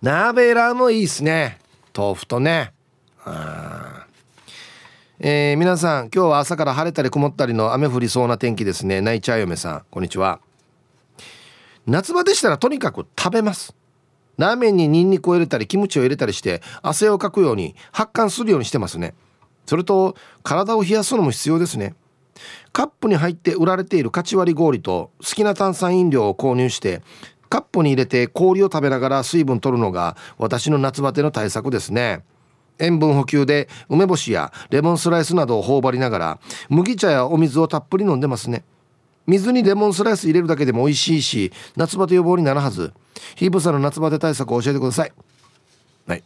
鍋ラーもいいっすね。豆腐とね。あえー、皆さん今日は朝から晴れたり曇ったりの雨降りそうな天気ですね。泣いちゃう嫁さんこんにちは。夏場でしたらとにかく食べます。ラーメンにニンニクを入れたりキムチを入れたりして汗をかくように発汗するようにしてますね。それと体を冷やすのも必要ですね。カップに入って売られているカチ割り氷と好きな炭酸飲料を購入してカップに入れて氷を食べながら水分取るのが私の夏バテの対策ですね。塩分補給で梅干しやレモンスライスなどを頬張りながら麦茶やお水をたっぷり飲んでますね。水にレモンスライス入れるだけでも美味しいし夏バテ予防になるはず。ヒープさんの夏バテ対策を教えてください。はい。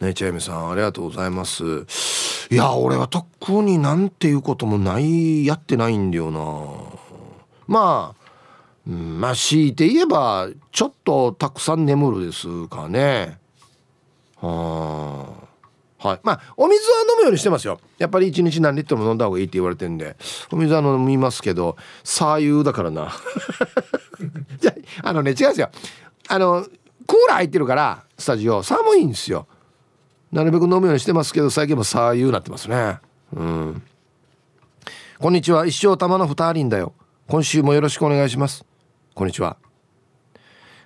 ねちゃいみさんありがとうございます。いや俺は特になんていうこともないやってないんだよな。まあまあ強いて言えばちょっとたくさん眠るですかね。はあはい。まあお水は飲むようにしてますよ。やっぱり一日何リットルも飲んだ方がいいって言われてんで。お水は飲みますけど左右だからな。じゃあのね違うんですよ。あのクーラー入ってるからスタジオ寒いんですよ。なるべく飲むようにしてますけど最近も左右なってますね。うん。こんにちは。一生玉の二人だよ。今週もよろしくお願いします。こんにちは。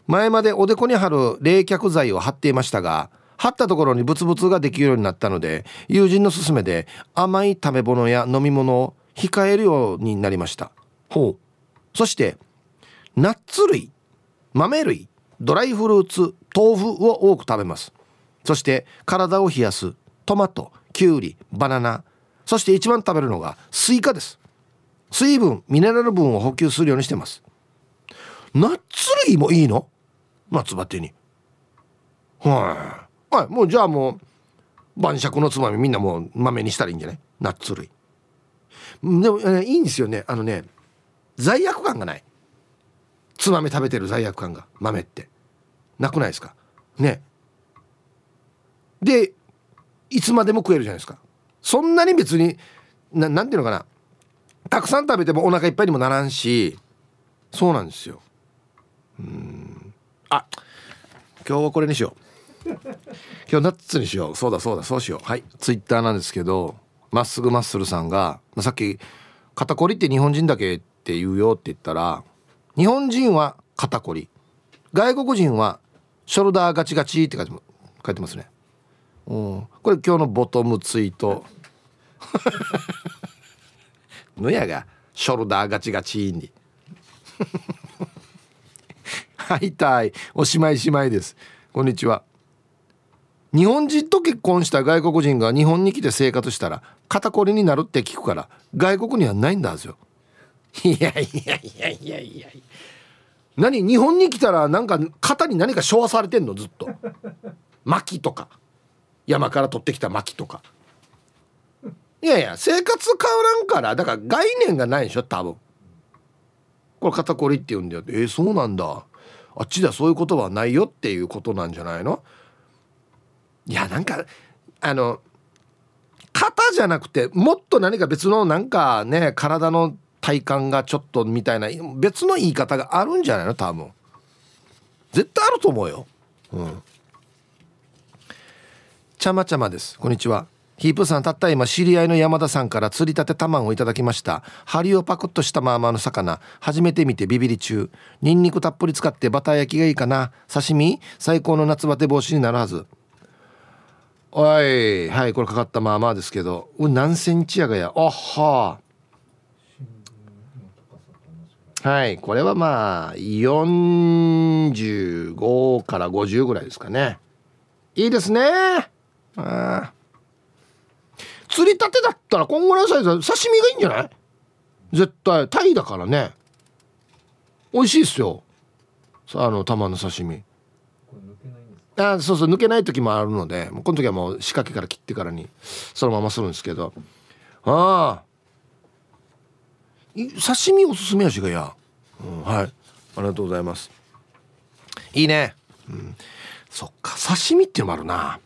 前までおでこに貼る冷却剤を貼っていましたが貼ったところにブツブツができるようになったので友人の勧めで甘い食べ物や飲み物を控えるようになりました。ほう。そしてナッツ類豆類ドライフルーツ豆腐を多く食べます。そして体を冷やすトマトきゅうりバナナ。そして一番食べるのがスイカです。水分ミネラル分を補給するようにしてます。ナッツ類もいいの？夏バテに。はい、はい、もうじゃあもう晩酌のつまみみんなもう豆にしたらいいんじゃない？ナッツ類。でも、いいんですよね。あのね罪悪感がない。つまみ食べてる罪悪感が豆って。なくないですか？ね。でいつまでも食えるじゃないですか。そんなに別にななんていうのかな？たくさん食べてもお腹いっぱいにもならんしそうなんですよ。うん。あ今日はこれにしよう。今日ナッツにしよう。そうだそうだ。そうしよう。はい。ツイッターなんですけどまっすぐマッスルさんがさっき「肩こりって日本人だけって言うよ」って言ったら日本人は肩こり。外国人はショルダーガチガチって書いて書いてますね。うん。これ今日のボトムツイート。のやがショルダーガチガチに。はいたい。おしまいしまいです。こんにちは。日本人と結婚した外国人が日本に来て生活したら肩こりになるって聞くから外国にはないんだですよ。いやいやいやいやいや何日本に来たらなんか肩に何か昭和されてんのずっと。薪とか。山から取ってきた薪とか。いやいや生活変わらんからだから概念がないでしょ多分。これ肩こりって言うんだよ。えー、そうなんだ。あっちではそういうことはないよっていうことなんじゃないの？いやなんかあの肩じゃなくてもっと何か別のなんかね体の体感がちょっとみたいな別の言い方があるんじゃないの？多分。絶対あると思うよ。うん。ちゃまちゃまです。こんにちは。ヒープさんたった今知り合いの山田さんから釣りたて卵をいただきました。針をパクッとしたままの魚。初めて見てビビり中。ニンニクたっぷり使ってバター焼きがいいかな。刺身？最高の夏バテ防止になるはず。おい。はいこれかかったまあまあですけど。う何センチやがや。あははいこれはまあ45から50ぐらいですかね。いいですね。あ釣りたてだったらこんぐらいのサイズは刺身がいいんじゃない？絶対。タイだからね。美味しいっすよ。さあの玉の刺身。あそうそう抜けない時もあるのでこの時はもう仕掛けから切ってからにそのままするんですけど。ああ。刺身おすすめやしがや、うん、はい。ありがとうございます。いいね、うん、そっか刺身っていうのもあるな。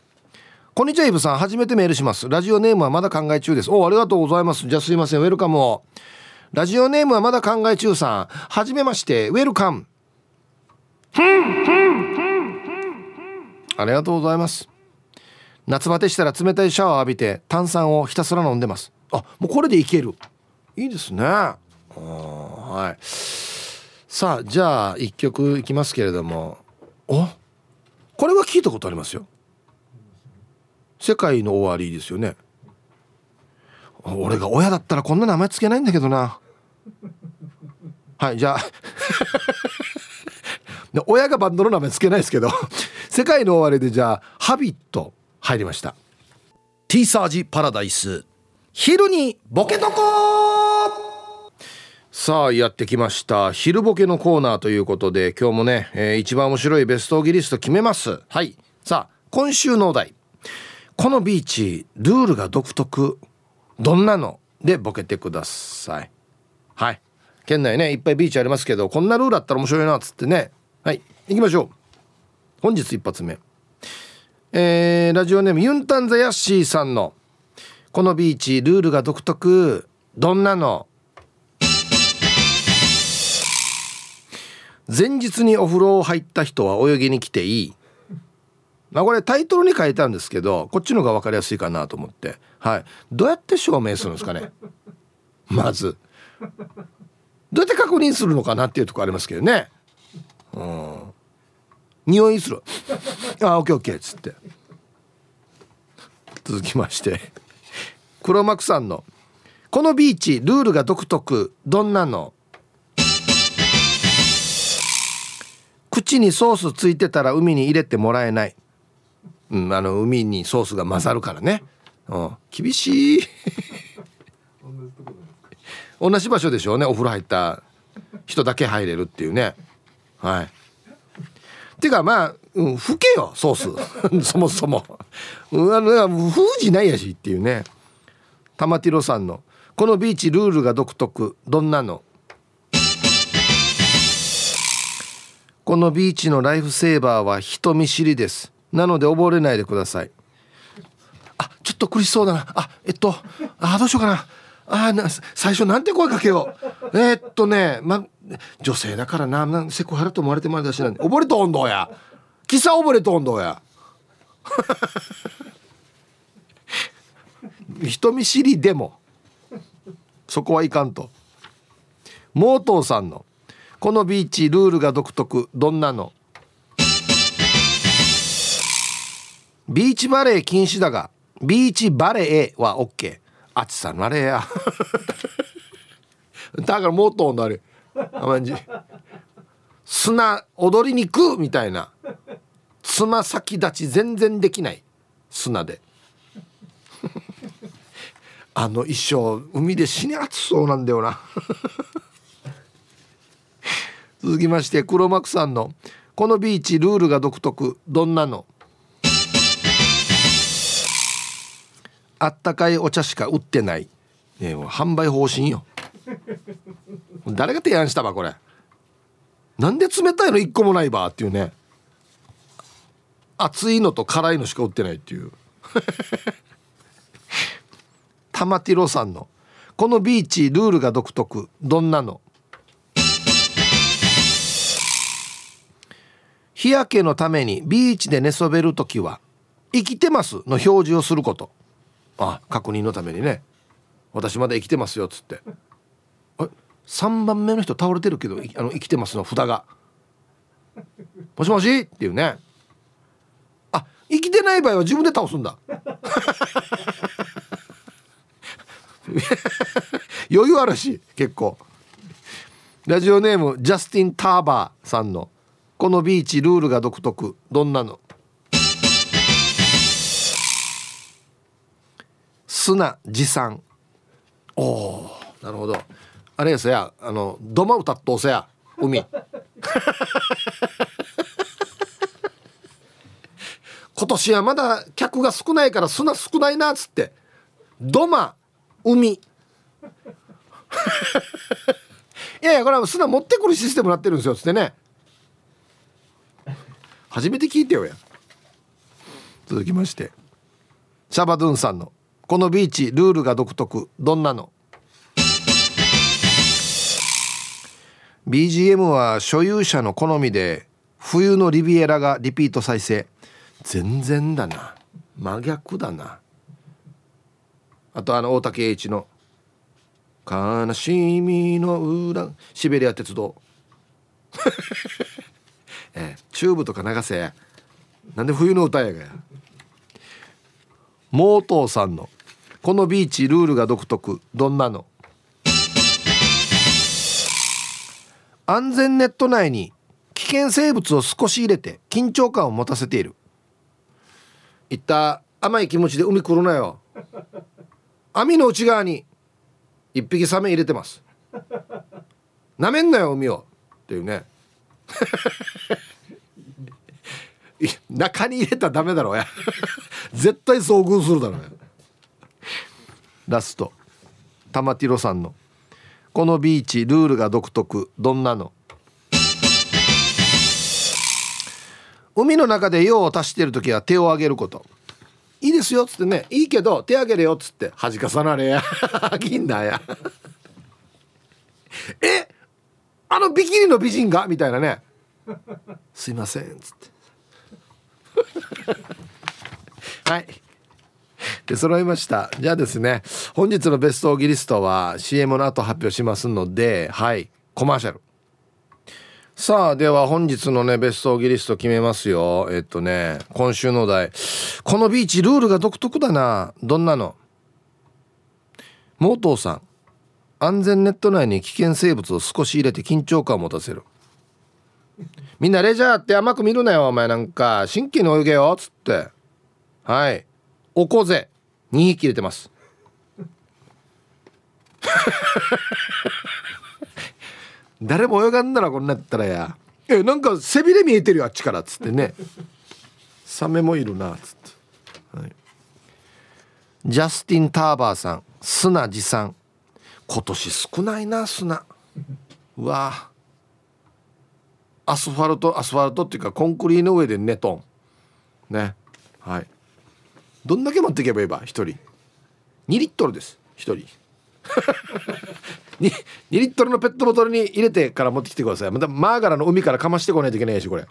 こんにちはイブさん。初めてメールします。ラジオネームはまだ考え中です。おありがとうございます。じゃあすいません。ウェルカムを。ラジオネームはまだ考え中さん。はじめまして。ウェルカム。ありがとうございます。夏バテしたら冷たいシャワー浴びて炭酸をひたすら飲んでます。あもうこれでいける。いいですね。はい。さあじゃあ一曲いきますけれども。おこれは聞いたことありますよ。世界の終わりですよね。俺が親だったらこんな名前つけないんだけどな。はいじゃあ。親がバンドの名前つけないですけど 世界の終わりでじゃあ「ハビット」入りました「ティーサージパラダイス」昼にボケとこさあやってきました。昼ボケのコーナーということで今日もね、えー、一番面白いベストギリスト決めます。はい。さあ今週のお題。このビーチルールが独特。どんなのでボケてください。はい。県内ねいっぱいビーチありますけどこんなルールあったら面白いなっつってねはい。行きましょう。本日一発目。えー、ラジオネームユンタンザヤッシーさんのこのビーチルールが独特どんなの？前日にお風呂を入った人は泳ぎに来ていい。まあこれタイトルに書いたんですけどこっちの方が分かりやすいかなと思って。はい。どうやって証明するんですかね？まず。どうやって確認するのかなっていうとこありますけどね。うん。匂いする。あオッケーオッケーっつって。続きまして。黒幕さんの「このビーチルールが独特。どんなの?」口にソースついてたら海に入れてもらえない、うん、あの海にソースが混ざるからね、うん、厳しい。同じ場所でしょうね。お風呂入った人だけ入れるっていうねはい。ていうかまあ、うん、吹けよソース。そもそも、うん、あの封じないやしっていうね。玉ティロさんの「このビーチルールが独特。どんなの?」このビーチのライフセーバーは人見知りです。なので溺れないでください。あちょっと苦しそうだな。あえっとあどうしようかな。あな最初なんて声かけよう。えー、っとねま女性だからななセクハラと思われてまでだしなんで溺れとんどや。キサ溺れとんどや。人見知りでも。そこはいかんと。モートーさんの「このビーチルールが独特。どんなの?」ビーチバレー禁止だがビーチバレーは OK あっちさんあれや。だからモートーのあれあまじ砂踊りに行くみたいな。つま先立ち全然できない。砂で。あの一生海で死に暑そうなんだよな。続きまして黒幕さんの「このビーチルールが独特。どんなの?」あったかいお茶しか売ってない、ね、販売方針よ。誰が提案したばこれ？なんで冷たいの一個もないばっていうね。熱いのと辛いのしか売ってないっていう。玉ティロさんの「このビーチルールが独特。どんなの?」日焼けのためにビーチで寝そべる時は「生きてます」の表示をすること。あ確認のためにね。私まだ生きてますよっつって。3番目の人倒れてるけどあの生きてますの札が「もしもし?」っていうね。あ生きてない場合は自分で倒すんだ。余裕あるし結構。ラジオネームジャスティン・ターバーさんの「このビーチルールが独特。どんなの?」砂持参。おおなるほど。あれやさやあの土間歌っとうせや海。今年はまだ客が少ないから砂少ないなっつって。土間海。いやいやこれは砂持ってくるシステムになってるんですよつってね。初めて聞いてよや。続きまして。シャバドゥンさんの「このビーチルールが独特どんなの?」BGM は所有者の好みで冬のリビエラがリピート再生。全然だな。真逆だな。あとあの大竹栄一の「悲しみの裏シベリア鉄道」えチューブとか流せ。なんで冬の歌やがや。モートーさんの「このビーチルールが独特。どんなの?」安全ネット内に危険生物を少し入れて緊張感を持たせている。いった甘い気持ちで海来るなよ。網の内側に一匹サメ入れてます。なめんなよ海を。っていうね。中に入れたらダメだろうや。絶対遭遇するだろうや。ラスト。玉ティロさんの「このビーチルールが独特。どんなの？海の中で用を足している時は手を上げること。いいですよっつってね。いいけど手上げれよっつって恥かさなれや。銀だや。え？あのビキニの美人が？みたいなね。すいませんっつって。はい。で揃いました。じゃあですね本日のベストオギリストは CM の後発表しますのではいコマーシャル。さあでは本日のねベストオギリスト決めますよ。えっとね今週のお題。このビーチルールが独特だな。どんなの？モートーさん。安全ネット内に危険生物を少し入れて緊張感を持たせる。みんなレジャーって甘く見るなよお前なんか。真剣に泳げよっつって。はい。おこぜ。2匹入れてます。誰も泳がんならこんなったらや。えなんか背びれ見えてるよあっちから。っつってね。サメもいるな。っつって、はい、ジャスティン・ターバーさん。砂持参今年少ないな砂うわ。アスファルトアスファルトっていうかコンクリの上でネトンね。はい。どんだけ持っていけばいいば1人。2リットルです。1人。2, 2リットルのペットボトルに入れてから持ってきてください。またマーガラの海からかましてこないといけないしこれ。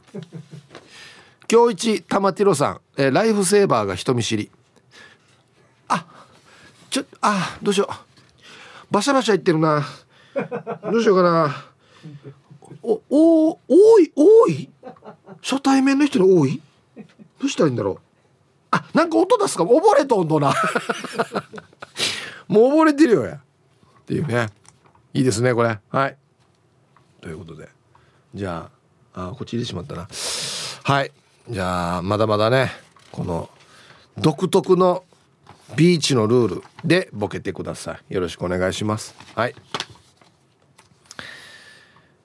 今日一玉ティロさん、えー、ライフセーバーが人見知り。あちょあどうしよう。バシャバシャ言ってるな。どうしようかな。おお多い多い？初対面の人に多い？どうしたらいいんだろう。あなんか音出すか？溺れとんとな。もう溺れてるよやっていうね。いいですねこれ。はい。ということで。じゃああこっち入れてしまったな。はい。じゃあまだまだねこの独特のビーチのルールでボケてください。よろしくお願いします。はい。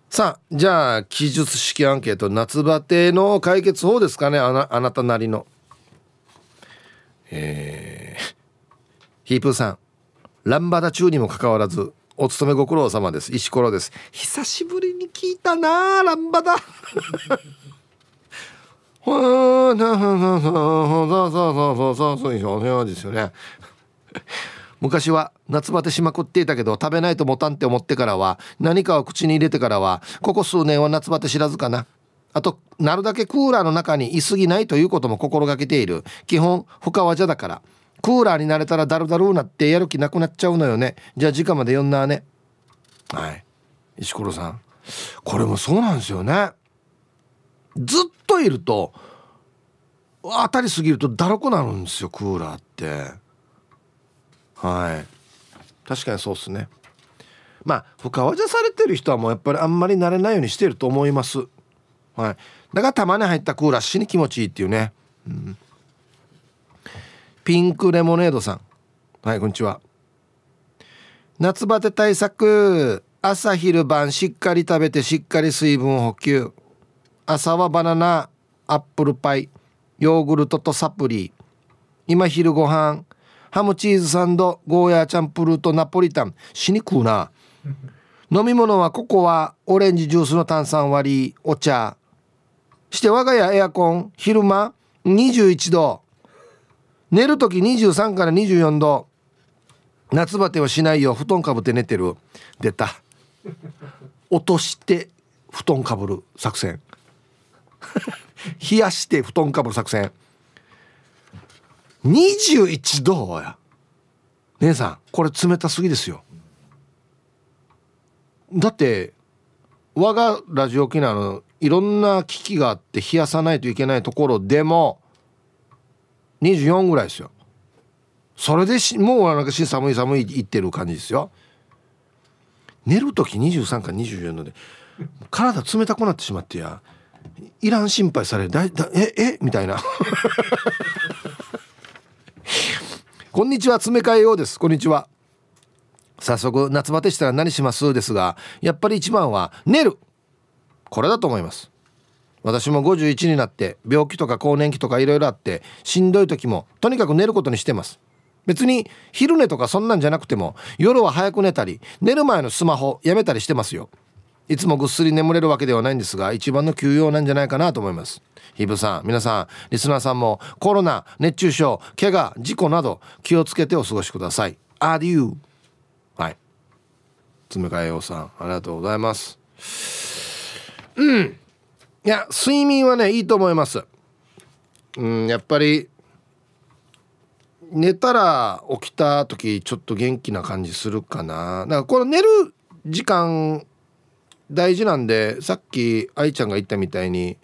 さあじゃあ記述式アンケート。夏バテの解決法ですかね？あなあなたなりの。えー、ヒープーさんランバダ中にもかかわらずお勤めご苦労様です。石ころです。久しぶりに聞いたなランバダ。そうそうそうそうそうですよね昔は夏バテしまくっていたけど食べないともたんって思ってからは何かを口に入れてからはここ数年は夏バテ知らずかな。あとなるだけクーラーの中にいすぎないということも心がけている。基本深わじゃだから。クーラーになれたらだるだるなってやる気なくなっちゃうのよね。じゃあ時間まで読んなね。はい。石ころさん。これもそうなんですよね。ずっといると当たりすぎるとだるくなるんですよクーラーって。はい。確かにそうっすね。まあ深わじゃされてる人はもうやっぱりあんまり慣れないようにしてると思います。はい、だからたまに入ったクーラー死に気持ちいいっていうね、うん、ピンクレモネードさん。はいこんにちは。夏バテ対策。朝昼晩しっかり食べてしっかり水分補給。朝はバナナアップルパイヨーグルトとサプリ。今昼ご飯。ハムチーズサンドゴーヤーチャンプルーとナポリタン。死に食うな。飲み物はココアオレンジジュースの炭酸割りお茶。して我が家エアコン昼間21度。寝る時23から24度。夏バテはしないよ布団かぶって寝てる。出た。落として布団かぶる作戦。冷やして布団かぶる作戦。21度や。姉さんこれ冷たすぎですよ。だって我がラジオ機能のいろんな危機があって冷やさないといけないところでも24ぐらいですよ。それでしもうなんかし寒い寒い言ってる感じですよ。寝る時23か24度で体冷たくなってしまってや。いらん心配される。だだええ？みたいな。こんにちは詰め替えようです。こんにちは。早速夏バテしたら何します？ですがやっぱり一番は寝る。これだと思います。私も51になって病気とか更年期とかいろいろあってしんどい時もとにかく寝ることにしてます。別に昼寝とかそんなんじゃなくても夜は早く寝たり寝る前のスマホやめたりしてますよ。いつもぐっすり眠れるわけではないんですが一番の休養なんじゃないかなと思います。ひぶさん皆さんリスナーさんもコロナ熱中症怪我事故など気をつけてお過ごしください。アデューはい。詰め替えようさんありがとうございます。うん。いや睡眠はねいいと思います。うんやっぱり寝たら起きた時ちょっと元気な感じするかな。だからこの寝る時間大事なんでさっき愛ちゃんが言ったみたいに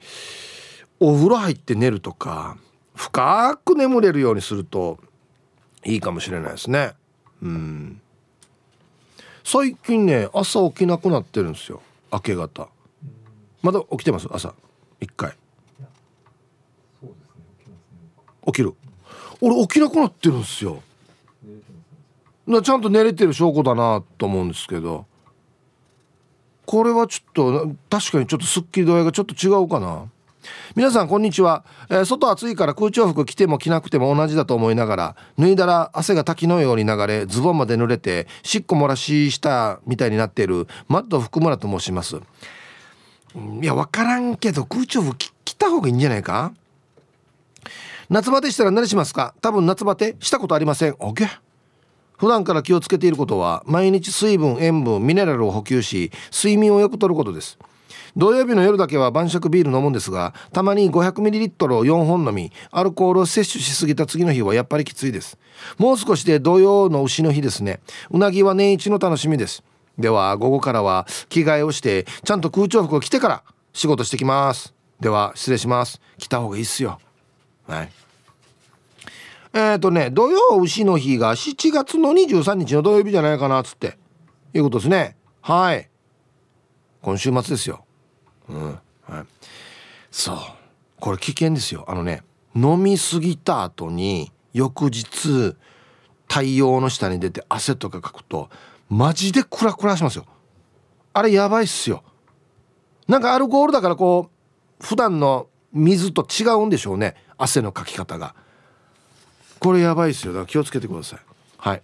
お風呂入って寝るとか深く眠れるようにするといいかもしれないですね。うん。最近ね朝起きなくなってるんですよ。明け方。まだ起きてます？朝。一回。起きる。俺起きなくなってるんですよ。ちゃんと寝れてる証拠だなと思うんですけど。これはちょっと確かにちょっとすっきり度合いがちょっと違うかな。皆さんこんにちは、えー、外暑いから空調服着ても着なくても同じだと思いながら脱いだら汗が滝のように流れズボンまで濡れてしっこ漏らししたみたいになっているマッド福村と申しますいや分からんけど空調服着た方がいいんじゃないか？夏バテしたら何しますか？多分夏バテしたことありません。OK 普段から気をつけていることは毎日水分塩分ミネラルを補給し睡眠をよくとることです。土曜日の夜だけは晩酌ビール飲むんですがたまに 500ml を4本飲みアルコールを摂取しすぎた次の日はやっぱりきついです。もう少しで土曜の牛の日ですね。うなぎは年一の楽しみです。では午後からは着替えをしてちゃんと空調服を着てから仕事してきます。では失礼します。着た方がいいっすよ。はい。えっ、ー、とね土曜牛の日が7月の23日の土曜日じゃないかなっつって。いうことですね。はい。今週末ですよ。うん。はい。そう。これ危険ですよ。あのね飲み過ぎた後に翌日太陽の下に出て汗とかかくとマジでクラクラしますよ。あれやばいっすよ。なんかアルコールだからこう普段の水と違うんでしょうね。汗のかき方が。これやばいっすよ。だから気をつけてください。はい。